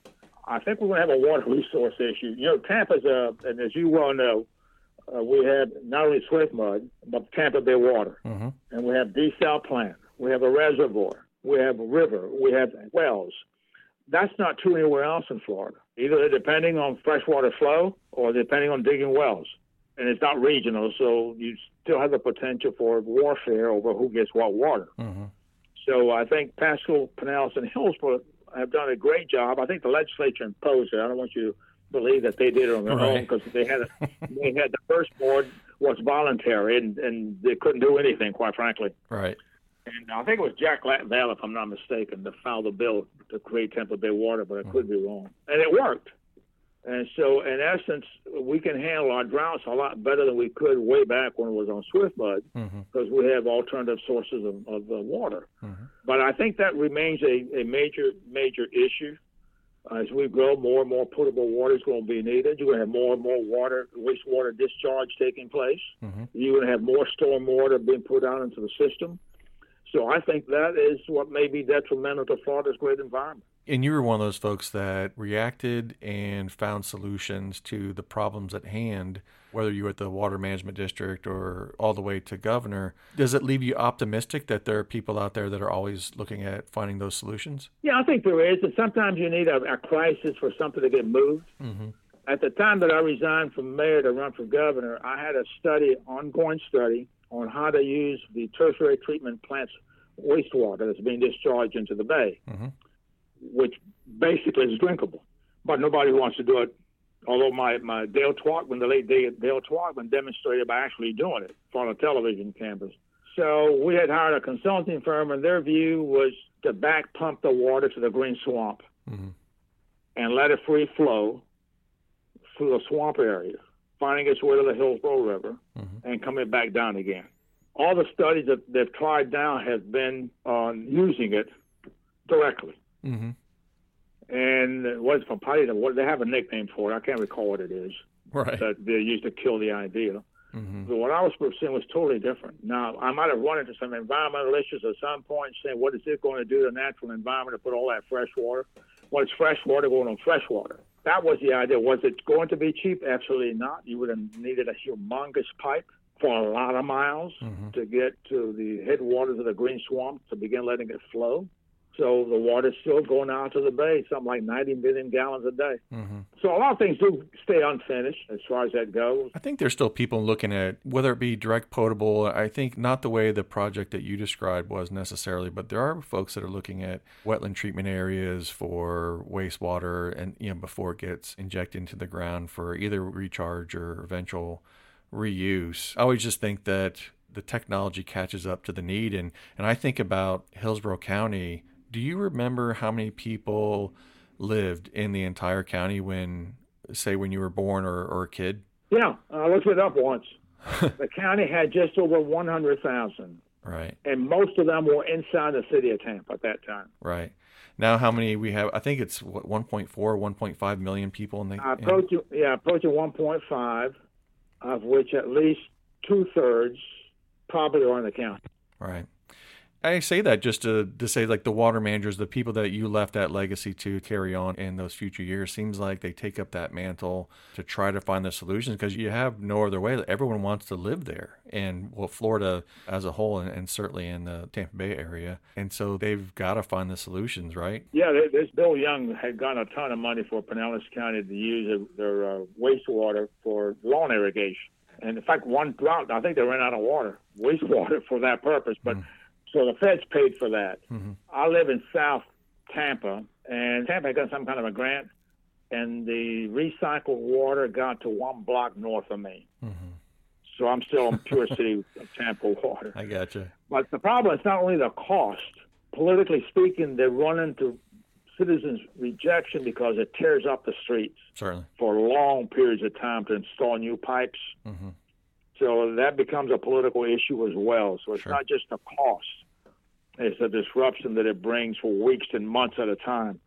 I think we're going to have a water resource issue. You know, Tampa's a, and as you well know, uh, we have not only Swiftmud, but Tampa Bay water. Mm-hmm. And we have desal plant. We have a reservoir. We have a river. We have wells. That's not true anywhere else in Florida. Either depending on freshwater flow or depending on digging wells. And it's not regional, so you still have the potential for warfare over who gets what water. Mm-hmm. So I think Pasco, Pinellas, and Hillsborough have done a great job. I think the legislature imposed it. I don't want you to believe that they did it on their right. own because they had a, they had the first board was voluntary and, and they couldn't do anything, quite frankly. Right. And I think it was Jack Latvala, if I'm not mistaken, that filed the bill to create Tampa Bay Water, but I could be wrong. And it worked. And so, in essence, we can handle our droughts a lot better than we could way back when it was on Swiftmud because mm-hmm. we have alternative sources of, of uh, water. Mm-hmm. But I think that remains a, a major, major issue. As we grow, more and more potable water is going to be needed. You're going to have more and more water, wastewater discharge taking place. Mm-hmm. You're going to have more storm water being put out into the system. So I think that is what may be detrimental to Florida's great environment. And you were one of those folks that reacted and found solutions to the problems at hand, whether you were at the water management district or all the way to governor. Does it leave you optimistic that there are people out there that are always looking at finding those solutions? Yeah, I think there is. And sometimes you need a, a crisis for something to get moved. Mm-hmm. At the time that I resigned from mayor to run for governor, I had a study, ongoing study, on how to use the tertiary treatment plant's wastewater that's being discharged into the bay. Mm-hmm which basically is drinkable. But nobody wants to do it. Although my, my Dale Twachtmann, the late Dale, Twachtmann, demonstrated by actually doing it on a television campus. So we had hired a consulting firm, and their view was to back pump the water to the green swamp mm-hmm. and let it free flow through the swamp area, finding its way to the Hillsborough River mm-hmm. and coming back down again. All the studies that they've tried now have been on using it directly. Mm-hmm. And what's from Potty? What they have a nickname for it. I can't recall what it is. Right. That they used to kill the idea. Mm-hmm. But what I was pursuing was totally different. Now, I might have run into some environmental issues at some point, saying, what is it going to do to the natural environment to put all that fresh water? Well, it's fresh water going on fresh water. That was the idea. Was it going to be cheap? Absolutely not. You would have needed a humongous pipe for a lot of miles mm-hmm. to get to the headwaters of the Green Swamp to begin letting it flow. So the water's still going out to the bay, something like 90 million gallons a day. Mm-hmm. So a lot of things do stay unfinished as far as that goes. I think there's still people looking at whether it be direct potable. I think not the way the project that you described was necessarily, but there are folks that are looking at wetland treatment areas for wastewater and you know before it gets injected into the ground for either recharge or eventual reuse. I always just think that the technology catches up to the need and and I think about Hillsborough County do you remember how many people lived in the entire county when, say, when you were born or, or a kid? Yeah, I looked it up once. the county had just over 100,000. Right. And most of them were inside the city of Tampa at that time. Right. Now, how many we have? I think it's what 1.4, 1.5 million people in the. In... yeah, approaching 1.5, of which at least two thirds probably are in the county. Right. I say that just to, to say like the water managers, the people that you left that legacy to carry on in those future years, seems like they take up that mantle to try to find the solutions because you have no other way. Everyone wants to live there, and well, Florida as a whole, and, and certainly in the Tampa Bay area, and so they've got to find the solutions, right? Yeah, this Bill Young had gotten a ton of money for Pinellas County to use their uh, wastewater for lawn irrigation, and in fact, one drought, I think they ran out of water, wastewater for that purpose, but. Mm so the feds paid for that. Mm-hmm. I live in South Tampa, and Tampa got some kind of a grant, and the recycled water got to one block north of me. Mm-hmm. So I'm still in pure city of Tampa water. I got you. But the problem is not only the cost. Politically speaking, they run into citizens' rejection because it tears up the streets Certainly. for long periods of time to install new pipes. Mm-hmm. So that becomes a political issue as well. So it's sure. not just the cost, it's the disruption that it brings for weeks and months at a time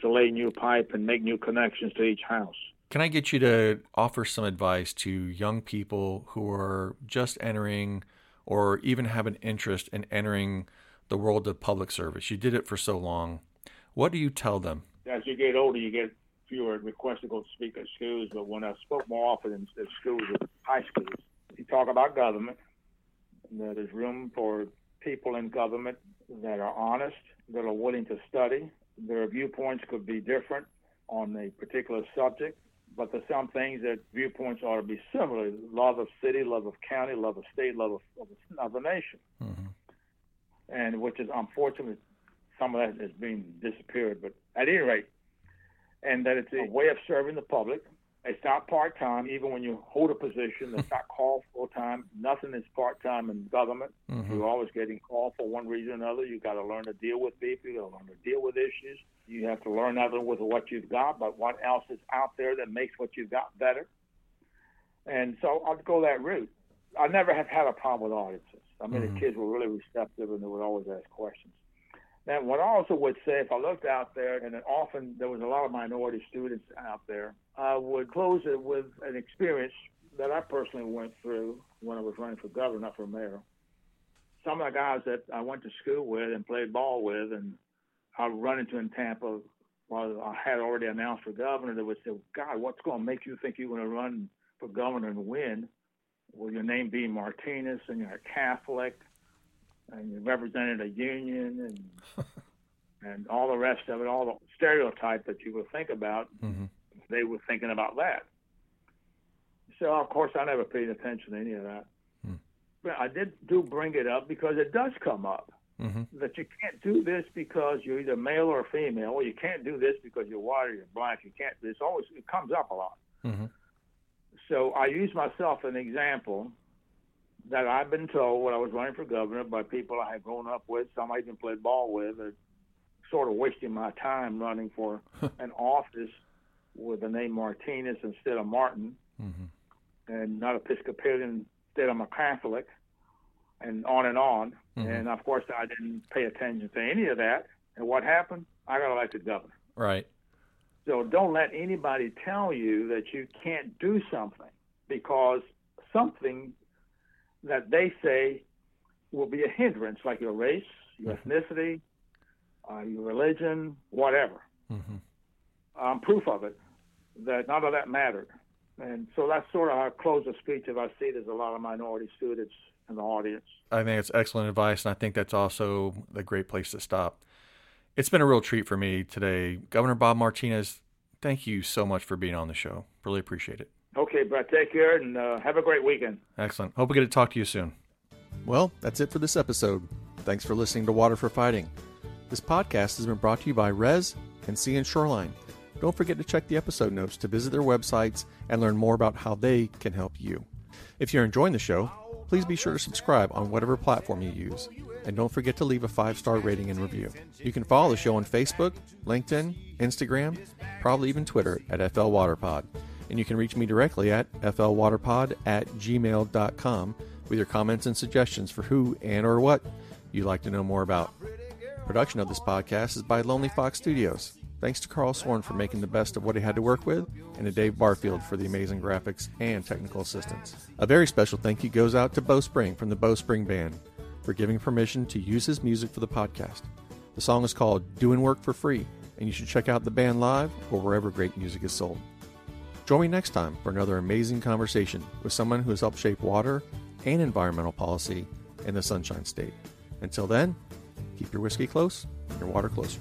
to lay new pipe and make new connections to each house. Can I get you to offer some advice to young people who are just entering or even have an interest in entering the world of public service? You did it for so long. What do you tell them? As you get older, you get fewer requests to go speak at schools, but when I spoke more often in, at schools, high schools, you talk about government. That there's room for people in government that are honest, that are willing to study. Their viewpoints could be different on a particular subject, but there's some things that viewpoints ought to be similar: love of city, love of county, love of state, love of, of, of the nation. Mm-hmm. And which is unfortunate, some of that has been disappeared. But at any rate, and that it's a way of serving the public it's not part time, even when you hold a position. It's not called full time. Nothing is part time in government. Mm-hmm. You're always getting called for one reason or another. You got to learn to deal with people. You got to learn to deal with issues. You have to learn not only with what you've got, but what else is out there that makes what you've got better. And so I'd go that route. I never have had a problem with audiences. I mean, Mhm. the kids were really receptive and they would always ask questions. Now, what I also would say, if I looked out there, and often there was a lot of minority students out there, I would close it with an experience that I personally went through when I was running for governor, not for mayor. Some of the guys that I went to school with and played ball with, and I run into in Tampa, well, I had already announced for governor, that would say, God, what's going to make you think you're going to run for governor and win? Well, your name being Martinez, and you're a Catholic, and you represented a union, and and all the rest of it, all the stereotype that you would think about, Mm-hmm. They were thinking about that. So of course I never paid attention to any of that. Hmm. But I did do bring it up because it does come up Mm-hmm. that you can't do this because you're either male or female, or you can't do this because you're white or you're black. You can't. It's always it comes up a lot. Mm-hmm. So I use myself as an example that I've been told when I was running for governor by people I had grown up with, some I even played ball with, that sort of wasting my time running for an office with the name Martinez instead of Martin, Mm-hmm. and not Episcopalian instead I'm a Catholic, and on and on. Mhm. And of course, I didn't pay attention to any of that. And what happened? I got elected governor. Right. So don't let anybody tell you that you can't do something because something that they say will be a hindrance, like your race, your ethnicity, uh, your religion, whatever. Mm-hmm. I'm proof of it that none of that mattered. And so that's sort of how I close the speech if I see there's a lot of minority students in the audience. I think it's excellent advice, and I think that's also a great place to stop. It's been a real treat for me today. Governor Bob Martinez, thank you so much for being on the show. Really appreciate it. Okay, Brett, take care and uh, have a great weekend. Excellent. Hope we get to talk to you soon. Well, that's it for this episode. Thanks for listening to Water for Fighting. This podcast has been brought to you by Res and Sea and Shoreline. Don't forget to check the episode notes to visit their websites and learn more about how they can help you. If you're enjoying the show, please be sure to subscribe on whatever platform you use. And don't forget to leave a five star rating and review. You can follow the show on Facebook, LinkedIn, Instagram, probably even Twitter at FL Waterpod. And you can reach me directly at flwaterpod at gmail.com with your comments and suggestions for who and or what you'd like to know more about. Production of this podcast is by Lonely Fox Studios. Thanks to Carl Sworn for making the best of what he had to work with, and to Dave Barfield for the amazing graphics and technical assistance. A very special thank you goes out to Bo Spring from the Bo Spring Band for giving permission to use his music for the podcast. The song is called Doing Work for Free, and you should check out the band live or wherever great music is sold. Join me next time for another amazing conversation with someone who has helped shape water and environmental policy in the Sunshine State. Until then, keep your whiskey close and your water closer.